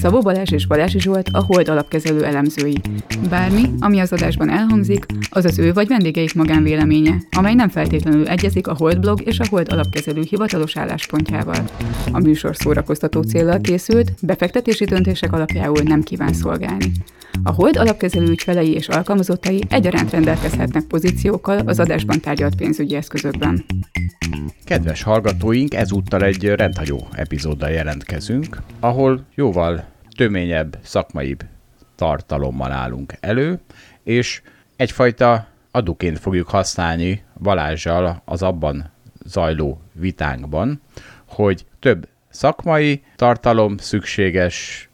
Szabó Balázs és Balási Zsolt a Hold alapkezelő elemzői. Bármi, ami az adásban elhangzik, az az ő vagy vendégeik magánvéleménye, amely nem feltétlenül egyezik a Hold blog és a Hold alapkezelő hivatalos álláspontjával. A műsor szórakoztató célral készült, befektetési döntések alapjául nem kíván szolgálni. A Hold alapkezelő ügyfelei és alkalmazottai egyaránt rendelkezhetnek pozíciókkal az adásban tárgyalt pénzügyi eszközökben. Kedves hallgatóink, ezúttal egy rendhagyó epizóddal jelentkezünk, ahol jóval töményebb, szakmaibb tartalommal állunk elő, és egyfajta aduként fogjuk használni Balázsjal az abban zajló vitánkban, hogy több szakmai tartalom szükséges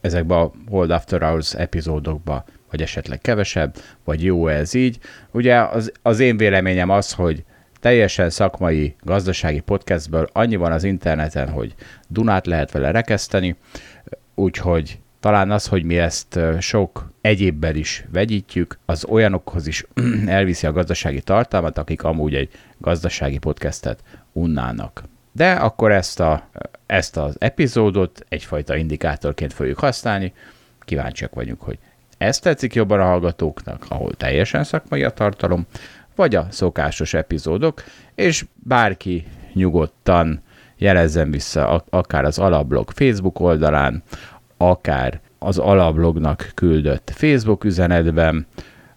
ezekbe a Hold After Hours epizódokba, vagy esetleg kevesebb, vagy jó ez így. Ugye az, az én véleményem az, hogy teljesen szakmai, gazdasági podcastből annyi van az interneten, hogy Dunát lehet vele rekeszteni, úgyhogy talán az, hogy mi ezt sok egyébben is vegyítjük, az olyanokhoz is elviszi a gazdasági tartalmat, akik amúgy egy gazdasági podcastet unnának. De akkor ezt, a, ezt az epizódot egyfajta indikátorként fogjuk használni. Kíváncsiak vagyunk, hogy ezt tetszik jobban a hallgatóknak, ahol teljesen szakmai a tartalom, vagy a szokásos epizódok, és bárki nyugodtan jelezzen vissza akár az Alablog Facebook oldalán, akár az Alablognak küldött Facebook üzenetben,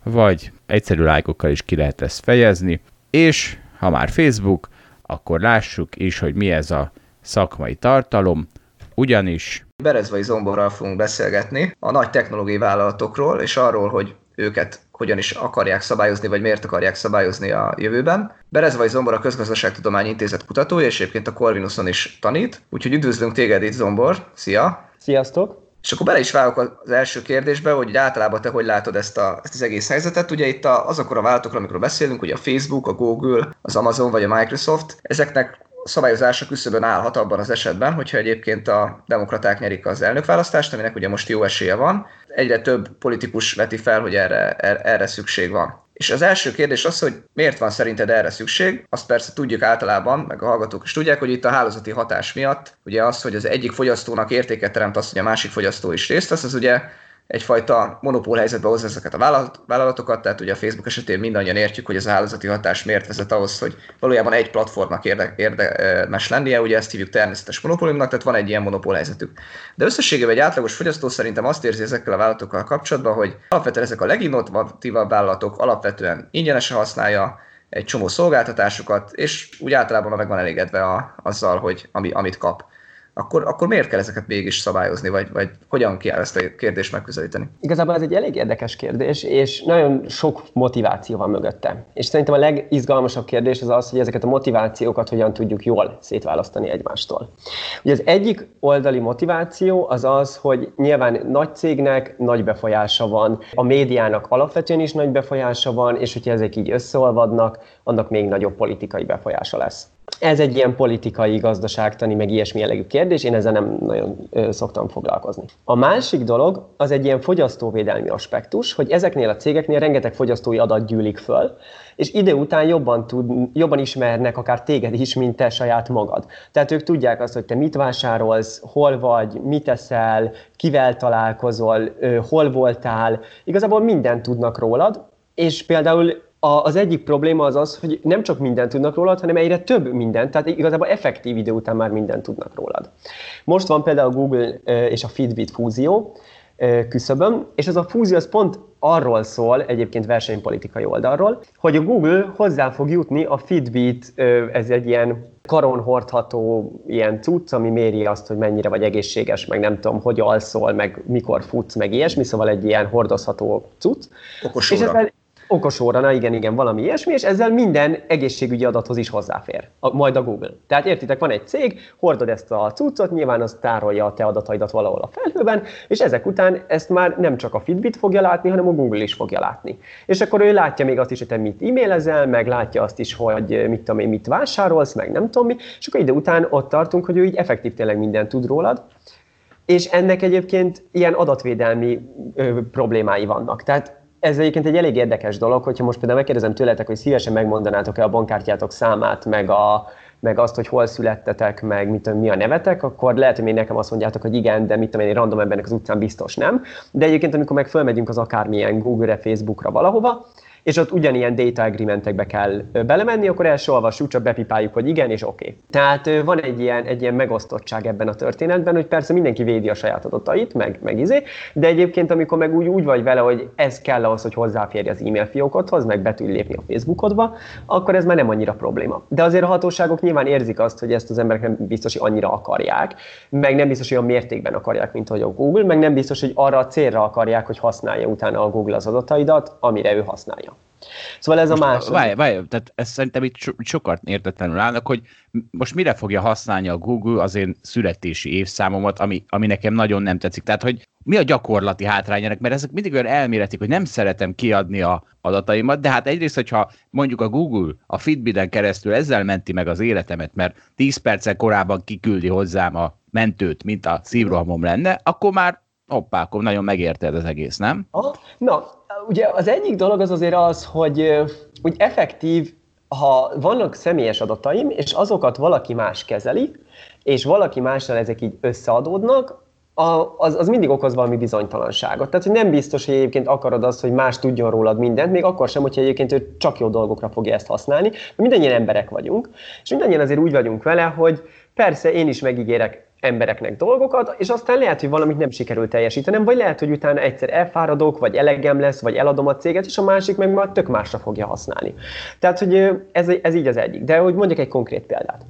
vagy egyszerű lájkokkal is ki lehet ezt fejezni, és ha már Facebook, akkor lássuk is, hogy mi ez a szakmai tartalom, ugyanis Berezvai Zomborral fogunk beszélgetni a nagy technológiai vállalatokról, és arról, hogy őket hogyan is akarják szabályozni, vagy miért akarják szabályozni a jövőben. Berezvai Zombor a Közgazdaságtudományi Intézet kutatója, és egyébként a Corvinuson is tanít. Úgyhogy üdvözlünk téged itt, Zombor. Szia! Sziasztok! És akkor bele is válok az első kérdésbe, hogy általában te hogy látod ezt, a, ezt az egész helyzetet. Ugye itt azokról a vállalatokról, amikről beszélünk, ugye a Facebook, a Google, az Amazon vagy a Microsoft, ezeknek szabályozása küszöbön állhat abban az esetben, hogyha egyébként a demokraták nyerik az elnökválasztást, aminek ugye most jó esélye van. Egyre több politikus veti fel, hogy erre, erre, erre szükség van. És az első kérdés az, hogy miért van szerinted erre szükség? Azt persze tudjuk általában, meg a hallgatók is tudják, hogy itt a hálózati hatás miatt, ugye az, hogy az egyik fogyasztónak értéket teremt az, hogy a másik fogyasztó is részt vesz, az ugye egyfajta monopól helyzetbe hozza ezeket a vállalatokat, tehát ugye a Facebook esetén mindannyian értjük, hogy az állazati hatás miért vezet ahhoz, hogy valójában egy platformnak érde, érdemes lennie, ugye ezt hívjuk természetes monopóliumnak, tehát van egy ilyen monopól helyzetük. De összességében egy átlagos fogyasztó szerintem azt érzi ezekkel a vállalatokkal kapcsolatban, hogy alapvetően ezek a leginnovatívabb vállalatok alapvetően ingyenesen használja egy csomó szolgáltatásukat, és úgy általában meg van elégedve a, azzal, hogy ami, amit kap akkor, akkor miért kell ezeket mégis szabályozni, vagy, vagy hogyan kell ezt a kérdést megközelíteni? Igazából ez egy elég érdekes kérdés, és nagyon sok motiváció van mögötte. És szerintem a legizgalmasabb kérdés az az, hogy ezeket a motivációkat hogyan tudjuk jól szétválasztani egymástól. Ugye az egyik oldali motiváció az az, hogy nyilván nagy cégnek nagy befolyása van, a médiának alapvetően is nagy befolyása van, és hogyha ezek így összeolvadnak, annak még nagyobb politikai befolyása lesz. Ez egy ilyen politikai, gazdaságtani, meg ilyesmi jellegű kérdés, én ezzel nem nagyon szoktam foglalkozni. A másik dolog az egy ilyen fogyasztóvédelmi aspektus, hogy ezeknél a cégeknél rengeteg fogyasztói adat gyűlik föl, és ide után jobban, tud, jobban ismernek akár téged is, mint te saját magad. Tehát ők tudják azt, hogy te mit vásárolsz, hol vagy, mit eszel, kivel találkozol, hol voltál, igazából mindent tudnak rólad, és például a, az egyik probléma az az, hogy nem csak mindent tudnak rólad, hanem egyre több mindent, tehát igazából effektív idő után már mindent tudnak rólad. Most van például a Google és a Fitbit fúzió küszöbön, és ez a fúzió az pont arról szól, egyébként versenypolitikai oldalról, hogy a Google hozzá fog jutni a Fitbit, ez egy ilyen karon hordható ilyen cucc, ami méri azt, hogy mennyire vagy egészséges, meg nem tudom, hogy alszol, meg mikor futsz, meg ilyesmi, szóval egy ilyen hordozható cucc. Okos és ezzel, okos óra, igen, igen, valami ilyesmi, és ezzel minden egészségügyi adathoz is hozzáfér, a, majd a Google. Tehát értitek, van egy cég, hordod ezt a cuccot, nyilván az tárolja a te adataidat valahol a felhőben, és ezek után ezt már nem csak a Fitbit fogja látni, hanem a Google is fogja látni. És akkor ő látja még azt is, hogy te mit e-mailezel, meg látja azt is, hogy mit tudom én, mit vásárolsz, meg nem tudom mi, és akkor ide után ott tartunk, hogy ő így effektív tényleg mindent tud rólad, és ennek egyébként ilyen adatvédelmi ö, problémái vannak. Tehát ez egyébként egy elég érdekes dolog, hogyha most például megkérdezem tőletek, hogy szívesen megmondanátok-e a bankkártyátok számát, meg, a, meg azt, hogy hol születtetek, meg mit tudom, mi a nevetek, akkor lehet, hogy még nekem azt mondjátok, hogy igen, de mit tudom én, random embernek az utcán biztos nem. De egyébként, amikor meg fölmegyünk az akármilyen Google-re, Facebookra valahova, és ott ugyanilyen data agreementekbe kell belemenni, akkor első olvassuk, csak bepipáljuk, hogy igen, és oké. Okay. Tehát van egy ilyen, egy ilyen megosztottság ebben a történetben, hogy persze mindenki védi a saját adatait, meg, meg izé, de egyébként amikor meg úgy, úgy vagy vele, hogy ez kell ahhoz, hogy hozzáférj az e-mail fiókodhoz, meg be tudj lépni a Facebookodba, akkor ez már nem annyira probléma. De azért a hatóságok nyilván érzik azt, hogy ezt az emberek nem biztos, hogy annyira akarják, meg nem biztos, hogy olyan mértékben akarják, mint hogy a Google, meg nem biztos, hogy arra a célra akarják, hogy használja utána a Google az adataidat, amire ő használja. Szóval ez most, a másik. Várj, várj, tehát ezt szerintem itt so, sokat értetlenül állnak, hogy most mire fogja használni a Google az én születési évszámomat, ami, ami nekem nagyon nem tetszik. Tehát, hogy mi a gyakorlati hátrányának, mert ezek mindig olyan elméletik, hogy nem szeretem kiadni a adataimat, de hát egyrészt, hogyha mondjuk a Google a Fitbiten keresztül ezzel menti meg az életemet, mert 10 perccel korábban kiküldi hozzám a mentőt, mint a szívrohamom lenne, akkor már hoppá, akkor nagyon megérted az egész, nem? Na, ugye az egyik dolog az azért az, hogy úgy effektív, ha vannak személyes adataim, és azokat valaki más kezeli, és valaki mással ezek így összeadódnak, az, az mindig okoz valami bizonytalanságot. Tehát, hogy nem biztos, hogy egyébként akarod azt, hogy más tudjon rólad mindent, még akkor sem, hogyha egyébként ő csak jó dolgokra fogja ezt használni. Mindannyian emberek vagyunk, és mindannyian azért úgy vagyunk vele, hogy persze én is megígérek embereknek dolgokat, és aztán lehet, hogy valamit nem sikerül teljesítenem, vagy lehet, hogy utána egyszer elfáradok, vagy elegem lesz, vagy eladom a céget, és a másik meg már tök másra fogja használni. Tehát, hogy ez, ez így az egyik. De hogy mondjak egy konkrét példát.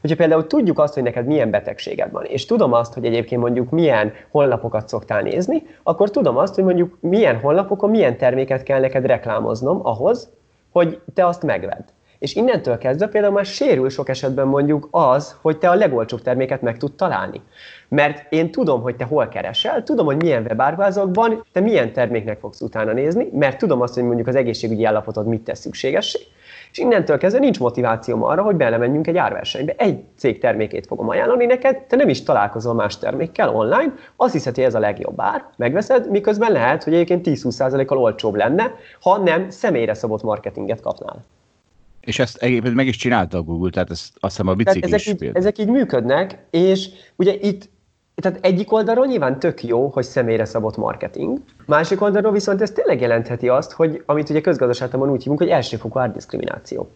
Hogyha például tudjuk azt, hogy neked milyen betegséged van, és tudom azt, hogy egyébként mondjuk milyen honlapokat szoktál nézni, akkor tudom azt, hogy mondjuk milyen honlapokon milyen terméket kell neked reklámoznom ahhoz, hogy te azt megvedd. És innentől kezdve például már sérül sok esetben mondjuk az, hogy te a legolcsóbb terméket meg tud találni. Mert én tudom, hogy te hol keresel, tudom, hogy milyen webárvázakban, te milyen terméknek fogsz utána nézni, mert tudom azt, hogy mondjuk az egészségügyi állapotod mit tesz szükségessé, és innentől kezdve nincs motivációm arra, hogy belemenjünk egy árversenybe. Egy cég termékét fogom ajánlani neked, te nem is találkozol más termékkel online, azt hiszed, hogy ez a legjobb ár, megveszed, miközben lehet, hogy egyébként 10-20%-kal olcsóbb lenne, ha nem személyre szabott marketinget kapnál. És ezt egyébként meg is csinálta a Google, tehát ezt azt hiszem a biciklis ezek így, ezek így működnek, és ugye itt tehát egyik oldalról nyilván tök jó, hogy személyre szabott marketing, másik oldalról viszont ez tényleg jelentheti azt, hogy amit ugye közgazdaságban úgy hívunk, hogy elsőfokú árdiszkrimináció.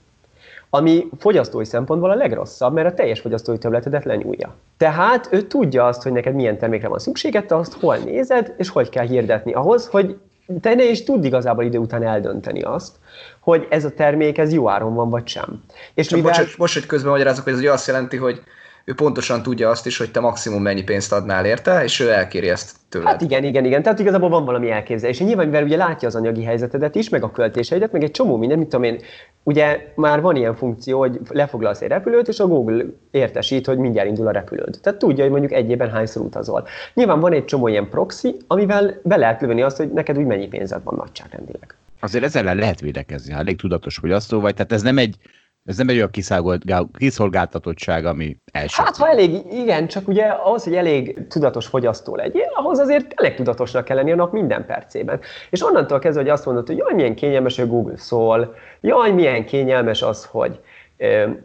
Ami fogyasztói szempontból a legrosszabb, mert a teljes fogyasztói töbletedet lenyúlja. Tehát ő tudja azt, hogy neked milyen termékre van szükséged, te azt hol nézed, és hogy kell hirdetni ahhoz, hogy te ne is tud igazából idő után eldönteni azt, hogy ez a termék ez jó áron van, vagy sem. És Csak mivel... most, most, hogy közben magyarázok, hogy ez ugye azt jelenti, hogy ő pontosan tudja azt is, hogy te maximum mennyi pénzt adnál érte, és ő elkéri ezt tőled. Hát igen, igen, igen. Tehát igazából van valami elképzelés. És nyilván, mivel ugye látja az anyagi helyzetedet is, meg a költéseidet, meg egy csomó minden, mit tudom én, ugye már van ilyen funkció, hogy lefoglalsz egy repülőt, és a Google értesít, hogy mindjárt indul a repülőd. Tehát tudja, hogy mondjuk egy évben hányszor utazol. Nyilván van egy csomó ilyen proxy, amivel be lehet lövni azt, hogy neked úgy mennyi pénzed van nagyságrendileg. Azért ezzel lehet védekezni, ha elég tudatos fogyasztó vagy, tehát ez nem egy ez nem egy olyan kiszolgáltatottság, ami első. Hát, ha elég, igen, csak ugye ahhoz, hogy elég tudatos fogyasztó legyél, ahhoz azért elég tudatosnak kell lenni a nap minden percében. És onnantól kezdve, hogy azt mondod, hogy jaj, milyen kényelmes, hogy Google szól, jaj, milyen kényelmes az, hogy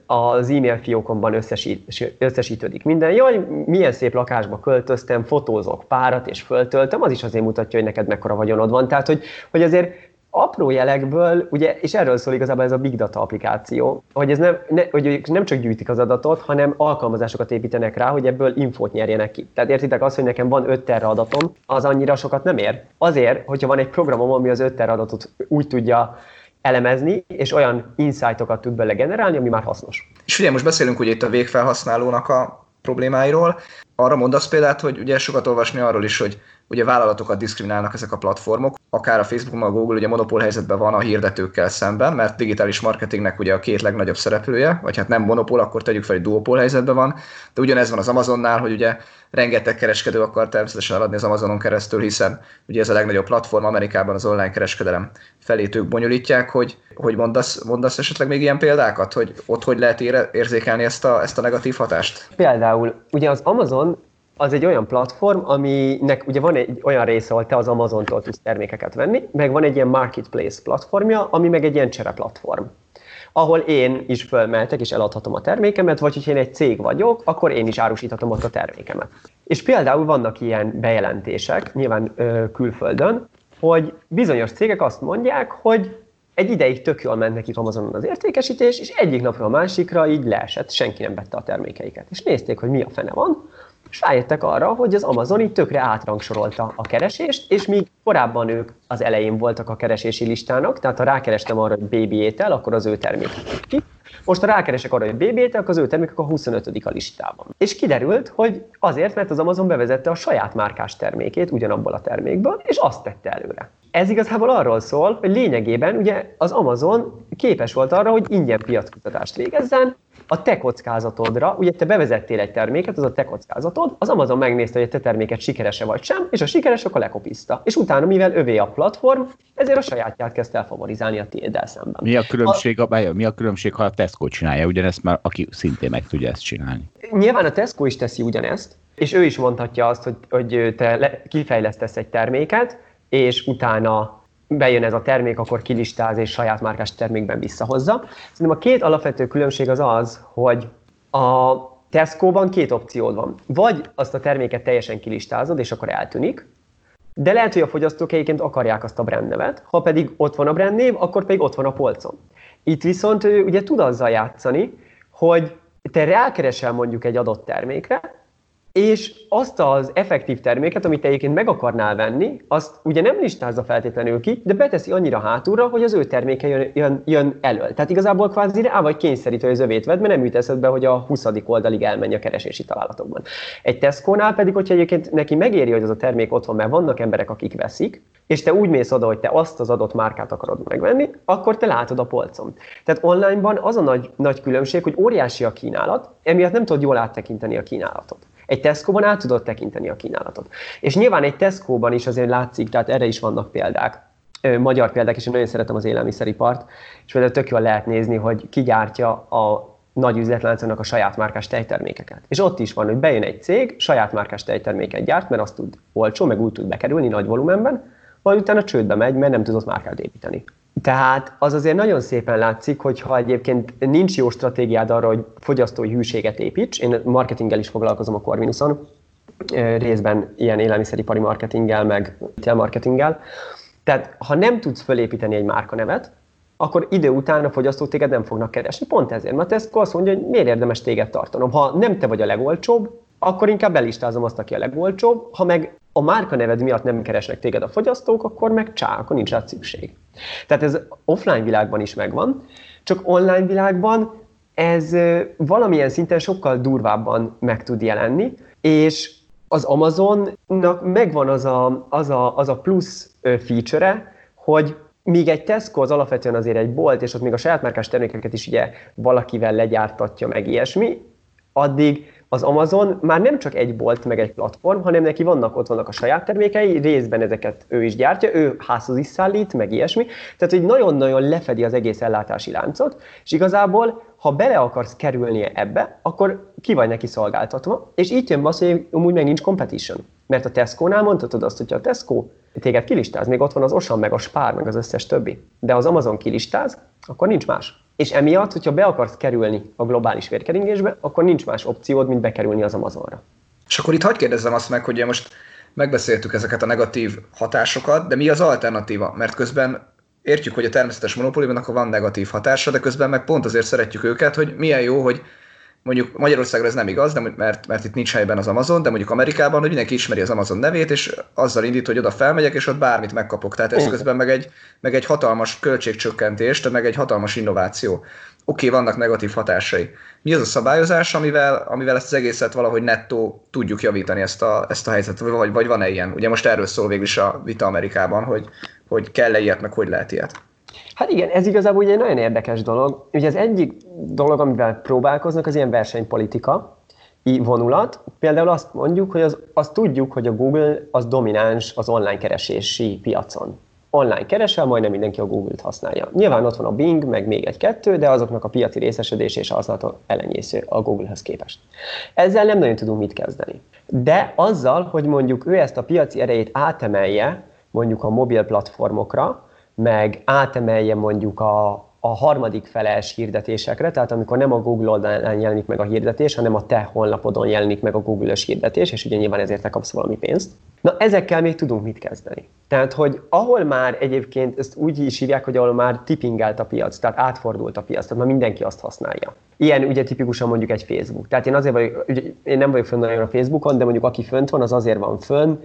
az e-mail fiókomban összesít, összesítődik minden. Jaj, milyen szép lakásba költöztem, fotózok párat és föltöltöm, az is azért mutatja, hogy neked mekkora vagyonod van. Tehát, hogy, hogy azért apró jelekből, ugye, és erről szól igazából ez a Big Data applikáció, hogy, ez nem, ne, hogy nem csak gyűjtik az adatot, hanem alkalmazásokat építenek rá, hogy ebből infót nyerjenek ki. Tehát értitek azt, hogy nekem van 5 terra adatom, az annyira sokat nem ér. Azért, hogyha van egy programom, ami az 5 terra adatot úgy tudja elemezni, és olyan insightokat tud bele generálni, ami már hasznos. És ugye most beszélünk ugye itt a végfelhasználónak a problémáiról. Arra mondasz példát, hogy ugye sokat olvasni arról is, hogy ugye vállalatokat diszkriminálnak ezek a platformok, akár a Facebook, a Google ugye monopól helyzetben van a hirdetőkkel szemben, mert digitális marketingnek ugye a két legnagyobb szereplője, vagy hát nem monopól, akkor tegyük fel, hogy duopól helyzetben van, de ugyanez van az Amazonnál, hogy ugye rengeteg kereskedő akar természetesen eladni az Amazonon keresztül, hiszen ugye ez a legnagyobb platform Amerikában az online kereskedelem felét ők bonyolítják, hogy, hogy mondasz, mondasz esetleg még ilyen példákat, hogy ott hogy lehet ére, érzékelni ezt a, ezt a negatív hatást? Például, ugye az Amazon az egy olyan platform, aminek ugye van egy olyan része, ahol te az Amazontól tudsz termékeket venni, meg van egy ilyen marketplace platformja, ami meg egy ilyen csere platform ahol én is fölmeltek és eladhatom a termékemet, vagy hogyha én egy cég vagyok, akkor én is árusíthatom ott a termékemet. És például vannak ilyen bejelentések, nyilván ö, külföldön, hogy bizonyos cégek azt mondják, hogy egy ideig tök jól ment nekik Amazonon az értékesítés, és egyik napról a másikra így leesett, senki nem vette a termékeiket. És nézték, hogy mi a fene van, és rájöttek arra, hogy az Amazon így tökre átrangsorolta a keresést, és míg korábban ők az elején voltak a keresési listának, tehát ha rákerestem arra, hogy baby étel, akkor az ő termék. Most ha rákeresek arra, hogy baby étel, akkor az ő termékek a 25. a listában. És kiderült, hogy azért, mert az Amazon bevezette a saját márkás termékét ugyanabból a termékből, és azt tette előre. Ez igazából arról szól, hogy lényegében ugye az Amazon képes volt arra, hogy ingyen piackutatást végezzen, a te kockázatodra, ugye te bevezettél egy terméket, az a te kockázatod, az Amazon megnézte, hogy a te terméket sikerese vagy sem, és a sikeres, akkor lekopizta. És utána, mivel övé a platform, ezért a sajátját kezdte el favorizálni a tiéddel szemben. Mi a különbség, a, a, mi a különbség, ha a Tesco csinálja ugyanezt, már aki szintén meg tudja ezt csinálni? Nyilván a Tesco is teszi ugyanezt, és ő is mondhatja azt, hogy, hogy te le, kifejlesztesz egy terméket, és utána bejön ez a termék, akkor kilistáz és saját márkás termékben visszahozza. Szerintem a két alapvető különbség az az, hogy a Tesco-ban két opciód van. Vagy azt a terméket teljesen kilistázod, és akkor eltűnik, de lehet, hogy a fogyasztók egyébként akarják azt a brandnevet, ha pedig ott van a brandnév, akkor pedig ott van a polcon. Itt viszont ő ugye tud azzal játszani, hogy te rákeresel mondjuk egy adott termékre, és azt az effektív terméket, amit egyébként meg akarnál venni, azt ugye nem listázza feltétlenül ki, de beteszi annyira hátulra, hogy az ő terméke jön, jön, jön elől. Tehát igazából kvázi rá vagy kényszerít, hogy az övét vedd, mert nem jut eszedbe, hogy a 20. oldalig elmenj a keresési találatokban. Egy Tesco-nál pedig, hogyha egyébként neki megéri, hogy az a termék ott van, mert vannak emberek, akik veszik, és te úgy mész oda, hogy te azt az adott márkát akarod megvenni, akkor te látod a polcon. Tehát onlineban az a nagy, nagy különbség, hogy óriási a kínálat, emiatt nem tudod jól áttekinteni a kínálatot. Egy Tesco-ban át tudod tekinteni a kínálatot. És nyilván egy Tesco-ban is azért látszik, tehát erre is vannak példák, magyar példák, és én nagyon szeretem az élelmiszeripart, és például tök jól lehet nézni, hogy ki gyártja a nagy üzletláncoknak a saját márkás tejtermékeket. És ott is van, hogy bejön egy cég, saját márkás tejterméket gyárt, mert azt tud olcsó, meg úgy tud bekerülni nagy volumenben, majd utána csődbe megy, mert nem tudott márkát építeni. Tehát az azért nagyon szépen látszik, hogy ha egyébként nincs jó stratégiád arra, hogy fogyasztói hűséget építs, én marketinggel is foglalkozom a Corvinuson, részben ilyen élelmiszeripari marketinggel, meg marketinggel. Tehát ha nem tudsz fölépíteni egy márkanevet, akkor idő után a fogyasztók téged nem fognak keresni. Pont ezért, mert ezt azt mondja, hogy miért érdemes téged tartanom. Ha nem te vagy a legolcsóbb, akkor inkább belistázom azt, aki a legolcsóbb, ha meg a márka neved miatt nem keresnek téged a fogyasztók, akkor meg csá, akkor nincs rá szükség. Tehát ez offline világban is megvan, csak online világban ez valamilyen szinten sokkal durvábban meg tud jelenni, és az Amazonnak megvan az a, az a, az a plusz feature hogy míg egy Tesco az alapvetően azért egy bolt, és ott még a saját márkás termékeket is ugye valakivel legyártatja meg ilyesmi, addig az Amazon már nem csak egy bolt, meg egy platform, hanem neki vannak ott vannak a saját termékei, részben ezeket ő is gyártja, ő házhoz is szállít, meg ilyesmi. Tehát, hogy nagyon-nagyon lefedi az egész ellátási láncot, és igazából, ha bele akarsz kerülnie ebbe, akkor ki vagy neki szolgáltatva, és így jön az, hogy amúgy meg nincs competition. Mert a Tesco-nál mondhatod azt, hogy a Tesco téged kilistáz, még ott van az Osan, meg a Spár, meg az összes többi. De az Amazon kilistáz, akkor nincs más. És emiatt, hogyha be akarsz kerülni a globális vérkeringésbe, akkor nincs más opciód, mint bekerülni az Amazonra. És akkor itt hagyd kérdezzem azt meg, hogy most megbeszéltük ezeket a negatív hatásokat, de mi az alternatíva? Mert közben értjük, hogy a természetes monopóliumnak van negatív hatása, de közben meg pont azért szeretjük őket, hogy milyen jó, hogy mondjuk Magyarországra ez nem igaz, de, mert, mert itt nincs helyben az Amazon, de mondjuk Amerikában, hogy mindenki ismeri az Amazon nevét, és azzal indít, hogy oda felmegyek, és ott bármit megkapok. Tehát ez közben meg egy, meg egy hatalmas költségcsökkentés, de meg egy hatalmas innováció. Oké, okay, vannak negatív hatásai. Mi az a szabályozás, amivel, amivel ezt az egészet valahogy nettó tudjuk javítani ezt a, ezt a helyzetet, vagy, vagy van-e ilyen? Ugye most erről szól végül is a vita Amerikában, hogy, hogy kell-e ilyet, meg hogy lehet ilyet. Hát igen, ez igazából egy nagyon érdekes dolog. Ugye az egyik dolog, amivel próbálkoznak, az ilyen versenypolitika vonulat. Például azt mondjuk, hogy az, azt tudjuk, hogy a Google az domináns az online keresési piacon. online keresel, majdnem mindenki a Google-t használja. Nyilván ott van a Bing, meg még egy-kettő, de azoknak a piaci részesedés és használata elenyésző a Google-hez képest. Ezzel nem nagyon tudunk mit kezdeni. De azzal, hogy mondjuk ő ezt a piaci erejét átemelje mondjuk a mobil platformokra, meg átemelje mondjuk a, a harmadik feles hirdetésekre, tehát amikor nem a Google oldalán jelenik meg a hirdetés, hanem a te honlapodon jelenik meg a Google-ös hirdetés, és ugye nyilván ezért te kapsz valami pénzt. Na, ezekkel még tudunk mit kezdeni. Tehát, hogy ahol már egyébként, ezt úgy is hívják, hogy ahol már tippingelt a piac, tehát átfordult a piac, tehát már mindenki azt használja. Ilyen ugye tipikusan mondjuk egy Facebook. Tehát én azért vagyok, én nem vagyok fönn nagyon a Facebookon, de mondjuk aki fönt van, az azért van fönn,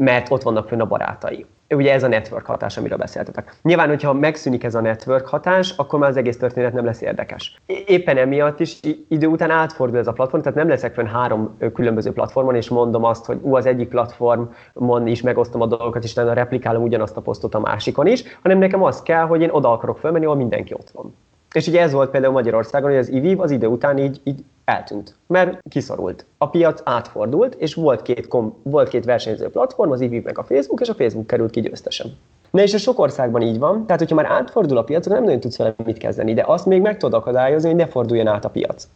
mert ott vannak fönn a barátai. Ugye ez a network hatás, amiről beszéltetek. Nyilván, hogyha megszűnik ez a network hatás, akkor már az egész történet nem lesz érdekes. Éppen emiatt is idő után átfordul ez a platform, tehát nem leszek fönn három különböző platformon, és mondom azt, hogy ú, az egyik platformon is megosztom a dolgokat, és utána replikálom ugyanazt a posztot a másikon is, hanem nekem az kell, hogy én oda akarok fölmenni, ahol mindenki ott van. És ugye ez volt például Magyarországon, hogy az IVIV az idő után így, így eltűnt, mert kiszorult. A piac átfordult, és volt két, kom, volt két versenyző platform, az IVIV meg a Facebook, és a Facebook került ki győztesen. Na és a sok országban így van, tehát hogyha már átfordul a piac, akkor nem nagyon tudsz vele mit kezdeni, de azt még meg tudod akadályozni, hogy ne forduljon át a piac.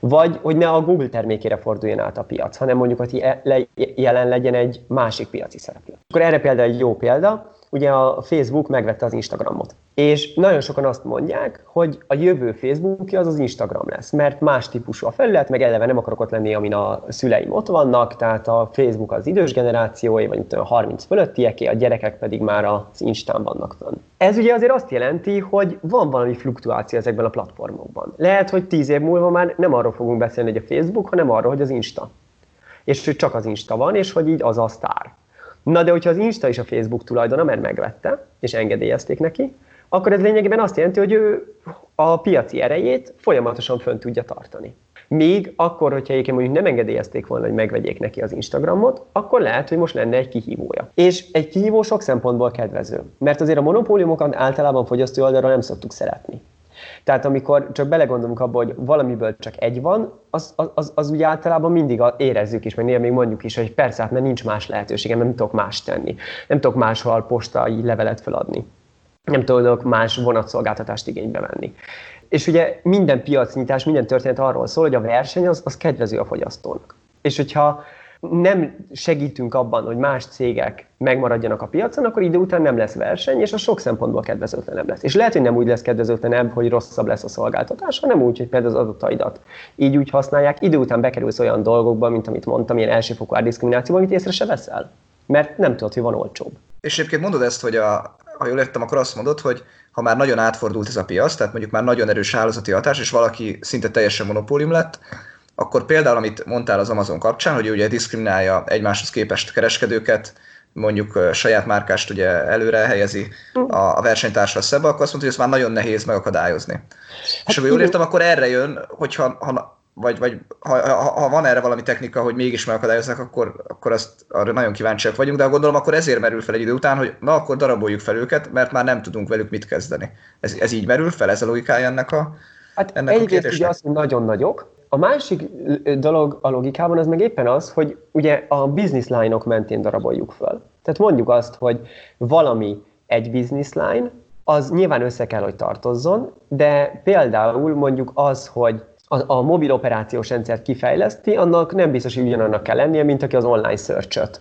Vagy hogy ne a Google termékére forduljon át a piac, hanem mondjuk, hogy jelen legyen egy másik piaci szereplő. Akkor erre például egy jó példa, ugye a Facebook megvette az Instagramot. És nagyon sokan azt mondják, hogy a jövő Facebookja az az Instagram lesz, mert más típusú a felület, meg eleve nem akarok ott lenni, amin a szüleim ott vannak, tehát a Facebook az idős generációi, vagy a 30 fölöttieké, a gyerekek pedig már az Instán vannak fönn. Ez ugye azért azt jelenti, hogy van valami fluktuáció ezekben a platformokban. Lehet, hogy 10 év múlva már nem arról fogunk beszélni, hogy a Facebook, hanem arról, hogy az Insta. És hogy csak az Insta van, és hogy így az a sztár. Na de hogyha az Insta is a Facebook tulajdona, mert megvette, és engedélyezték neki, akkor ez lényegében azt jelenti, hogy ő a piaci erejét folyamatosan fönn tudja tartani. Míg akkor, hogyha egyébként mondjuk nem engedélyezték volna, hogy megvegyék neki az Instagramot, akkor lehet, hogy most lenne egy kihívója. És egy kihívó sok szempontból kedvező. Mert azért a monopóliumokat általában fogyasztó oldalra nem szoktuk szeretni. Tehát amikor csak belegondolunk abba, hogy valamiből csak egy van, az, az, az, az ugye általában mindig érezzük is, meg néha még mondjuk is, hogy persze, hát mert nincs más lehetőségem, nem tudok más tenni. Nem tudok máshol postai levelet feladni. Nem tudok más vonatszolgáltatást igénybe venni. És ugye minden piacnyitás, minden történet arról szól, hogy a verseny az, az kedvező a fogyasztónak. És hogyha nem segítünk abban, hogy más cégek megmaradjanak a piacon, akkor idő után nem lesz verseny, és a sok szempontból kedvezőtlenebb lesz. És lehet, hogy nem úgy lesz kedvezőtlenebb, hogy rosszabb lesz a szolgáltatás, hanem úgy, hogy például az adataidat így úgy használják, idő után bekerülsz olyan dolgokba, mint amit mondtam, ilyen elsőfokú árdiszkrimináció, amit észre se veszel. Mert nem tudod, hogy van olcsóbb. És egyébként mondod ezt, hogy a, ha jól értem, akkor azt mondod, hogy ha már nagyon átfordult ez a piac, tehát mondjuk már nagyon erős hálózati hatás, és valaki szinte teljesen monopólium lett, akkor például, amit mondtál az Amazon kapcsán, hogy ugye diszkriminálja egymáshoz képest kereskedőket, mondjuk saját márkást ugye előre helyezi a, a versenytársal szembe, akkor azt mondta, hogy ezt már nagyon nehéz megakadályozni. Hát és ha jól értem, akkor erre jön, hogyha ha, vagy, vagy ha, ha, ha, van erre valami technika, hogy mégis megakadályozzák, akkor, akkor azt arra nagyon kíváncsiak vagyunk, de gondolom akkor ezért merül fel egy idő után, hogy na akkor daraboljuk fel őket, mert már nem tudunk velük mit kezdeni. Ez, ez így merül fel, ez a logikája ennek a Hát ennek egyrészt ugye az, hogy nagyon nagyok, a másik dolog a logikában az meg éppen az, hogy ugye a business line-ok mentén daraboljuk föl. Tehát mondjuk azt, hogy valami egy business line, az nyilván össze kell, hogy tartozzon, de például mondjuk az, hogy a, a mobil operációs rendszert kifejleszti, annak nem biztos, hogy ugyanannak kell lennie, mint aki az online search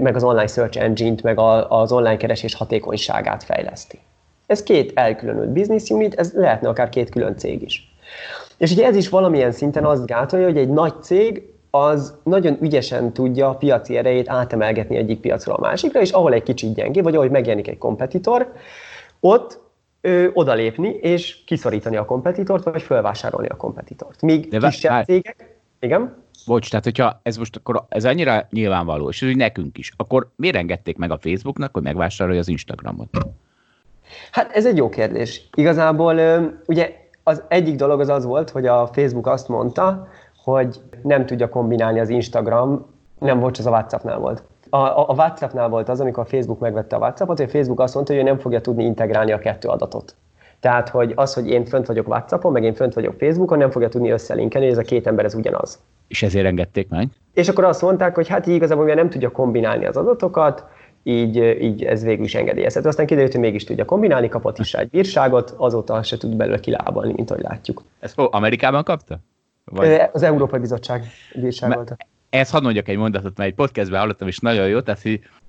meg az online search engine-t, meg a, az online keresés hatékonyságát fejleszti. Ez két elkülönült business unit, ez lehetne akár két külön cég is. És ugye ez is valamilyen szinten azt gátolja, hogy egy nagy cég az nagyon ügyesen tudja a piaci erejét átemelgetni egyik piacról a másikra, és ahol egy kicsit gyengé, vagy ahogy megjelenik egy kompetitor, ott ö, odalépni és kiszorítani a kompetitort, vagy felvásárolni a kompetitort. Míg De kisebb vár... cégek... Igen? Bocs, tehát hogyha ez most akkor ez annyira nyilvánvaló, és ez úgy nekünk is, akkor miért engedték meg a Facebooknak, hogy megvásárolja az Instagramot? Hát ez egy jó kérdés. Igazából ugye az egyik dolog az az volt, hogy a Facebook azt mondta, hogy nem tudja kombinálni az Instagram, nem volt, az a WhatsAppnál volt. A, a, a WhatsAppnál volt az, amikor a Facebook megvette a WhatsAppot, hogy a Facebook azt mondta, hogy ő nem fogja tudni integrálni a kettő adatot. Tehát, hogy az, hogy én fönt vagyok WhatsAppon, meg én fönt vagyok Facebookon, nem fogja tudni összelinkelni, hogy ez a két ember ez ugyanaz. És ezért engedték meg? És akkor azt mondták, hogy hát igazából mivel nem tudja kombinálni az adatokat, így, így ez végül is engedélyezhető. Aztán kiderült, hogy mégis tudja kombinálni, kapott is egy bírságot, azóta se tud belőle kilábalni, mint ahogy látjuk. Ezt Amerikában kapta? Vagy? Az Európai Bizottság bírságolta. Ezt hadd mondjak egy mondatot, mert egy podcastben hallottam, és nagyon jó, tehát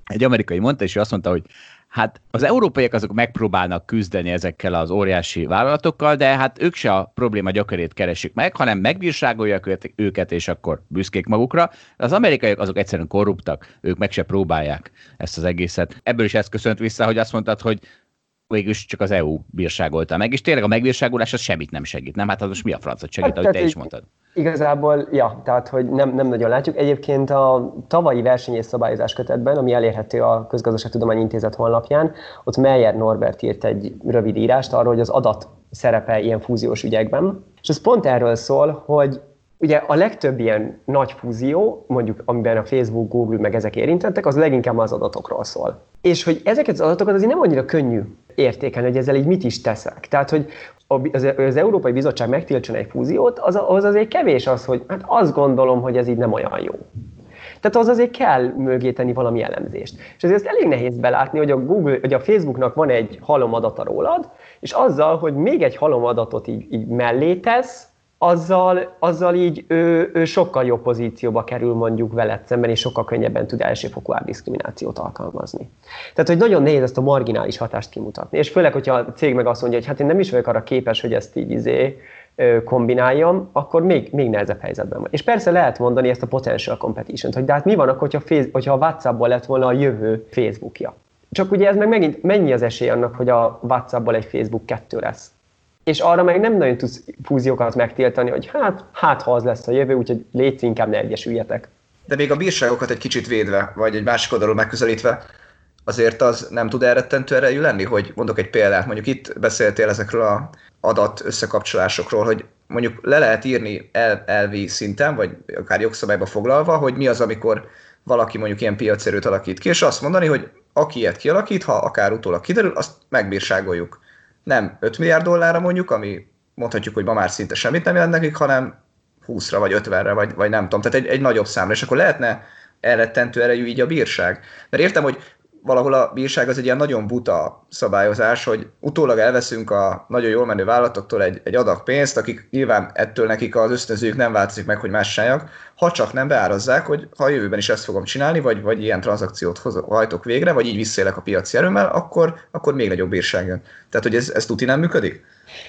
egy amerikai mondta, és ő azt mondta, hogy hát az európaiak azok megpróbálnak küzdeni ezekkel az óriási vállalatokkal, de hát ők se a probléma gyökerét keresik meg, hanem megbírságolják őket, és akkor büszkék magukra. Az amerikaiak azok egyszerűen korruptak, ők meg se próbálják ezt az egészet. Ebből is ezt köszönt vissza, hogy azt mondtad, hogy végülis csak az EU bírságolta meg, és tényleg a megbírságolás az semmit nem segít, nem? Hát az most mi a francot segít, hát, ahogy te is mondtad. Igazából, ja, tehát hogy nem, nem nagyon látjuk. Egyébként a tavalyi verseny és szabályozás kötetben, ami elérhető a Közgazdaságtudományi Intézet honlapján, ott Meyer Norbert írt egy rövid írást arról, hogy az adat szerepe ilyen fúziós ügyekben. És ez pont erről szól, hogy Ugye a legtöbb ilyen nagy fúzió, mondjuk amiben a Facebook, Google meg ezek érintettek, az leginkább az adatokról szól. És hogy ezeket az adatokat azért nem annyira könnyű értékelni, hogy ezzel így mit is teszek. Tehát, hogy az, az Európai Bizottság megtiltson egy fúziót, az, az azért kevés az, hogy hát azt gondolom, hogy ez így nem olyan jó. Tehát az azért kell mögé valami elemzést. És ezért elég nehéz belátni, hogy a, Google, hogy a Facebooknak van egy halom adata rólad, és azzal, hogy még egy halom adatot így, így mellé tesz, azzal, azzal így ő, ő sokkal jobb pozícióba kerül mondjuk veled szemben, és sokkal könnyebben tud elsőfokú diszkriminációt alkalmazni. Tehát, hogy nagyon nehéz ezt a marginális hatást kimutatni. És főleg, hogyha a cég meg azt mondja, hogy hát én nem is vagyok arra képes, hogy ezt így izé, kombináljam, akkor még, még nehezebb helyzetben van. És persze lehet mondani ezt a potential competition hogy de hát mi van akkor, hogyha, face, hogyha a WhatsApp-ból lett volna a jövő Facebookja. Csak ugye ez meg megint mennyi az esély annak, hogy a WhatsApp-ból egy Facebook 2 lesz? És arra meg nem nagyon tudsz fúziókat megtiltani, hogy hát, hát ha az lesz a jövő, úgyhogy légy inkább ne egyesüljetek. De még a bírságokat egy kicsit védve, vagy egy másik oldalról megközelítve, azért az nem tud elrettentő erejű lenni, hogy mondok egy példát, mondjuk itt beszéltél ezekről a adat összekapcsolásokról, hogy mondjuk le lehet írni el, elvi szinten, vagy akár jogszabályba foglalva, hogy mi az, amikor valaki mondjuk ilyen piacérőt alakít ki, és azt mondani, hogy aki ilyet kialakít, ha akár utólag kiderül, azt megbírságoljuk nem 5 milliárd dollárra mondjuk, ami mondhatjuk, hogy ma már szinte semmit nem jelent nekik, hanem 20-ra vagy 50-re, vagy, vagy nem tudom, tehát egy, egy nagyobb számra, és akkor lehetne elrettentő erejű így a bírság. Mert értem, hogy valahol a bírság az egy ilyen nagyon buta szabályozás, hogy utólag elveszünk a nagyon jól menő vállalatoktól egy, egy adag pénzt, akik nyilván ettől nekik az ösztönzőjük nem változik meg, hogy más csinálják, ha csak nem beárazzák, hogy ha a jövőben is ezt fogom csinálni, vagy, vagy ilyen tranzakciót hajtok végre, vagy így visszélek a piaci erőmmel, akkor, akkor még nagyobb bírság jön. Tehát, hogy ez, ez tuti nem működik?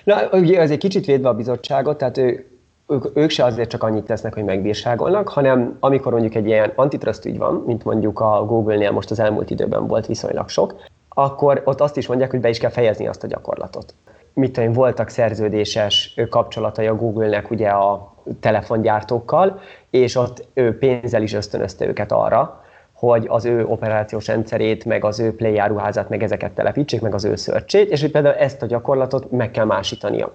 Na, ugye ez egy kicsit védve a bizottságot, tehát ő ők, ők se azért csak annyit tesznek, hogy megbírságolnak, hanem amikor mondjuk egy ilyen antitrust ügy van, mint mondjuk a Google-nél most az elmúlt időben volt viszonylag sok, akkor ott azt is mondják, hogy be is kell fejezni azt a gyakorlatot. Mit tudom, voltak szerződéses kapcsolatai a Google-nek ugye a telefongyártókkal, és ott ő pénzzel is ösztönözte őket arra, hogy az ő operációs rendszerét, meg az ő play áruházát, meg ezeket telepítsék, meg az ő szörcsét, és hogy például ezt a gyakorlatot meg kell másítania,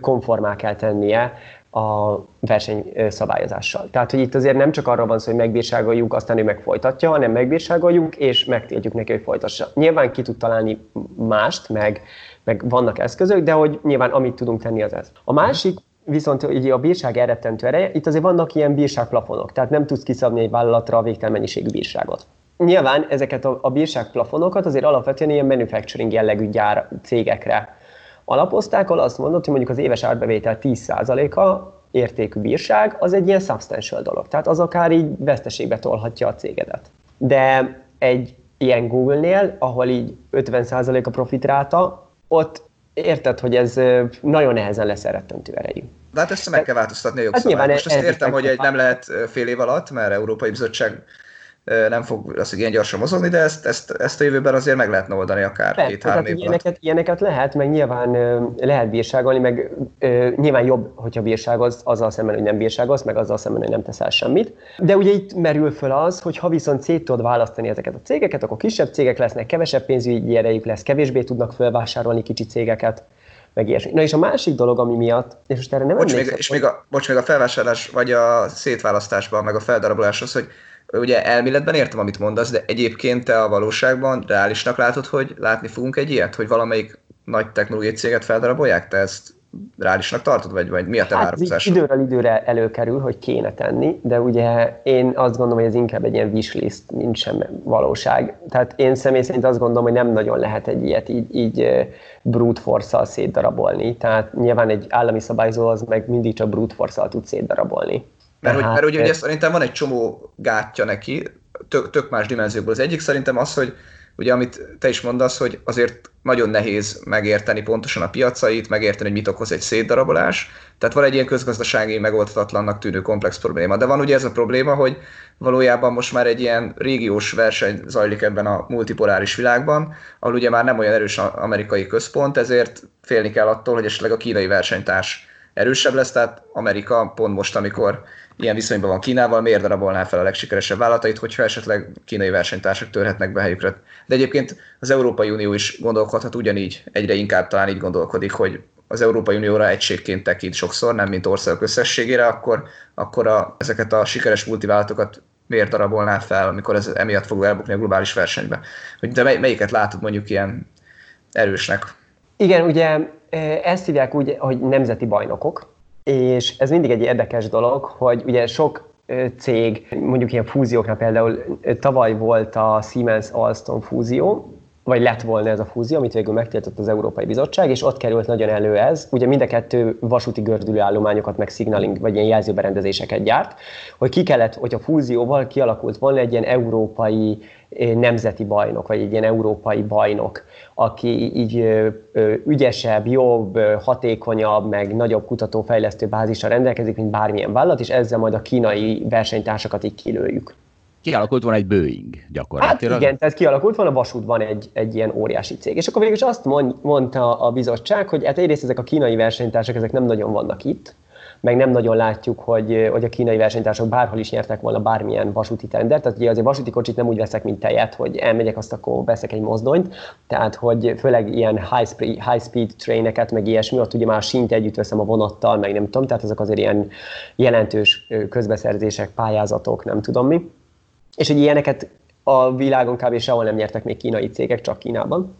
konformál kell tennie a versenyszabályozással. Tehát, hogy itt azért nem csak arról van szó, hogy megbírságoljuk, aztán ő megfolytatja, hanem megbírságoljuk, és megtiltjuk neki, hogy folytassa. Nyilván ki tud találni mást, meg, meg vannak eszközök, de hogy nyilván amit tudunk tenni, az ez. A másik viszont így a bírság elrettentő ereje, itt azért vannak ilyen bírságplafonok, tehát nem tudsz kiszabni egy vállalatra a végtelen mennyiségű bírságot. Nyilván ezeket a, a bírságplafonokat azért alapvetően ilyen manufacturing jellegű gyár cégekre alapozták, ahol azt mondott, hogy mondjuk az éves árbevétel 10%-a értékű bírság, az egy ilyen substantial dolog. Tehát az akár így veszteségbe tolhatja a cégedet. De egy ilyen Google-nél, ahol így 50% a profitráta, ott érted, hogy ez nagyon nehezen lesz erettentő erejű. De hát ezt meg kell változtatni a jogszabályt. Hát Most ezt értem, hogy egy nem lehet fél év alatt, mert Európai Bizottság nem fog az ilyen gyorsan mozogni, de ezt, ezt, ezt a jövőben azért meg lehetne oldani akár két-három év ilyeneket, ilyeneket lehet, meg nyilván lehet bírságolni, meg nyilván jobb, hogyha bírságolsz azzal szemben, hogy nem bírságolsz, meg azzal szemben, hogy nem teszel semmit. De ugye itt merül föl az, hogy ha viszont szét tudod választani ezeket a cégeket, akkor kisebb cégek lesznek, kevesebb pénzügyi erejük lesz, kevésbé tudnak felvásárolni kicsi cégeket meg ilyesmi. Na és a másik dolog, ami miatt, és most erre nem bocs, még, és még a, bocs, még a felvásárlás, vagy a szétválasztásban, meg a feldaraboláshoz, hogy ugye elméletben értem, amit mondasz, de egyébként te a valóságban reálisnak látod, hogy látni fogunk egy ilyet, hogy valamelyik nagy technológiai céget feldarabolják? Te ezt reálisnak tartod, vagy, vagy mi a te hát, Időről időre előkerül, hogy kéne tenni, de ugye én azt gondolom, hogy ez inkább egy ilyen wishlist, mint sem valóság. Tehát én személy szerint azt gondolom, hogy nem nagyon lehet egy ilyet így, így brute force-szal szétdarabolni. Tehát nyilván egy állami szabályzó az meg mindig csak brute force-szal tud szétdarabolni. Mert, hogy, mert ugye, ugye szerintem van egy csomó gátja neki, tök, tök más dimenziókból. Az egyik szerintem az, hogy ugye amit te is mondasz, hogy azért nagyon nehéz megérteni pontosan a piacait, megérteni, hogy mit okoz egy szétdarabolás. Tehát van egy ilyen közgazdasági megoldhatatlannak tűnő komplex probléma. De van ugye ez a probléma, hogy valójában most már egy ilyen régiós verseny zajlik ebben a multipoláris világban, ahol ugye már nem olyan erős amerikai központ, ezért félni kell attól, hogy esetleg a kínai versenytárs erősebb lesz, tehát Amerika pont most, amikor ilyen viszonyban van Kínával, miért darabolná fel a legsikeresebb vállalatait, hogyha esetleg kínai versenytársak törhetnek be helyükre. De egyébként az Európai Unió is gondolkodhat ugyanígy, egyre inkább talán így gondolkodik, hogy az Európai Unióra egységként tekint sokszor, nem mint országok összességére, akkor, akkor a, ezeket a sikeres multivállalatokat miért darabolná fel, amikor ez emiatt fog elbukni a globális versenybe. De mely, melyiket látod mondjuk ilyen erősnek? Igen, ugye ezt hívják úgy, hogy nemzeti bajnokok, és ez mindig egy érdekes dolog, hogy ugye sok cég, mondjuk ilyen fúzióknál például tavaly volt a Siemens-Alstom fúzió, vagy lett volna ez a fúzió, amit végül megtiltott az Európai Bizottság, és ott került nagyon elő ez. Ugye mind a kettő vasúti gördülőállományokat, meg signaling, vagy ilyen jelzőberendezéseket gyárt, hogy ki kellett, hogy a fúzióval kialakult volna egy ilyen európai nemzeti bajnok, vagy egy ilyen európai bajnok, aki így ügyesebb, jobb, hatékonyabb, meg nagyobb kutatófejlesztő bázisra rendelkezik, mint bármilyen vállalat, és ezzel majd a kínai versenytársakat így kilőjük. Kialakult van egy Boeing gyakorlatilag. Hát igen, tehát kialakult van a vasútban egy, egy ilyen óriási cég. És akkor végül is azt mondta a bizottság, hogy hát egyrészt ezek a kínai versenytársak, ezek nem nagyon vannak itt, meg nem nagyon látjuk, hogy, hogy a kínai versenytársak bárhol is nyertek volna bármilyen vasúti tender. Tehát ugye azért vasúti kocsit nem úgy veszek, mint tejet, hogy elmegyek, azt akkor veszek egy mozdonyt. Tehát, hogy főleg ilyen high speed, high speed traineket, meg ilyesmi, ott ugye már sint együtt veszem a vonattal, meg nem tudom, tehát ezek azért ilyen jelentős közbeszerzések, pályázatok, nem tudom mi. És hogy ilyeneket a világon kb. sehol nem nyertek még kínai cégek, csak Kínában.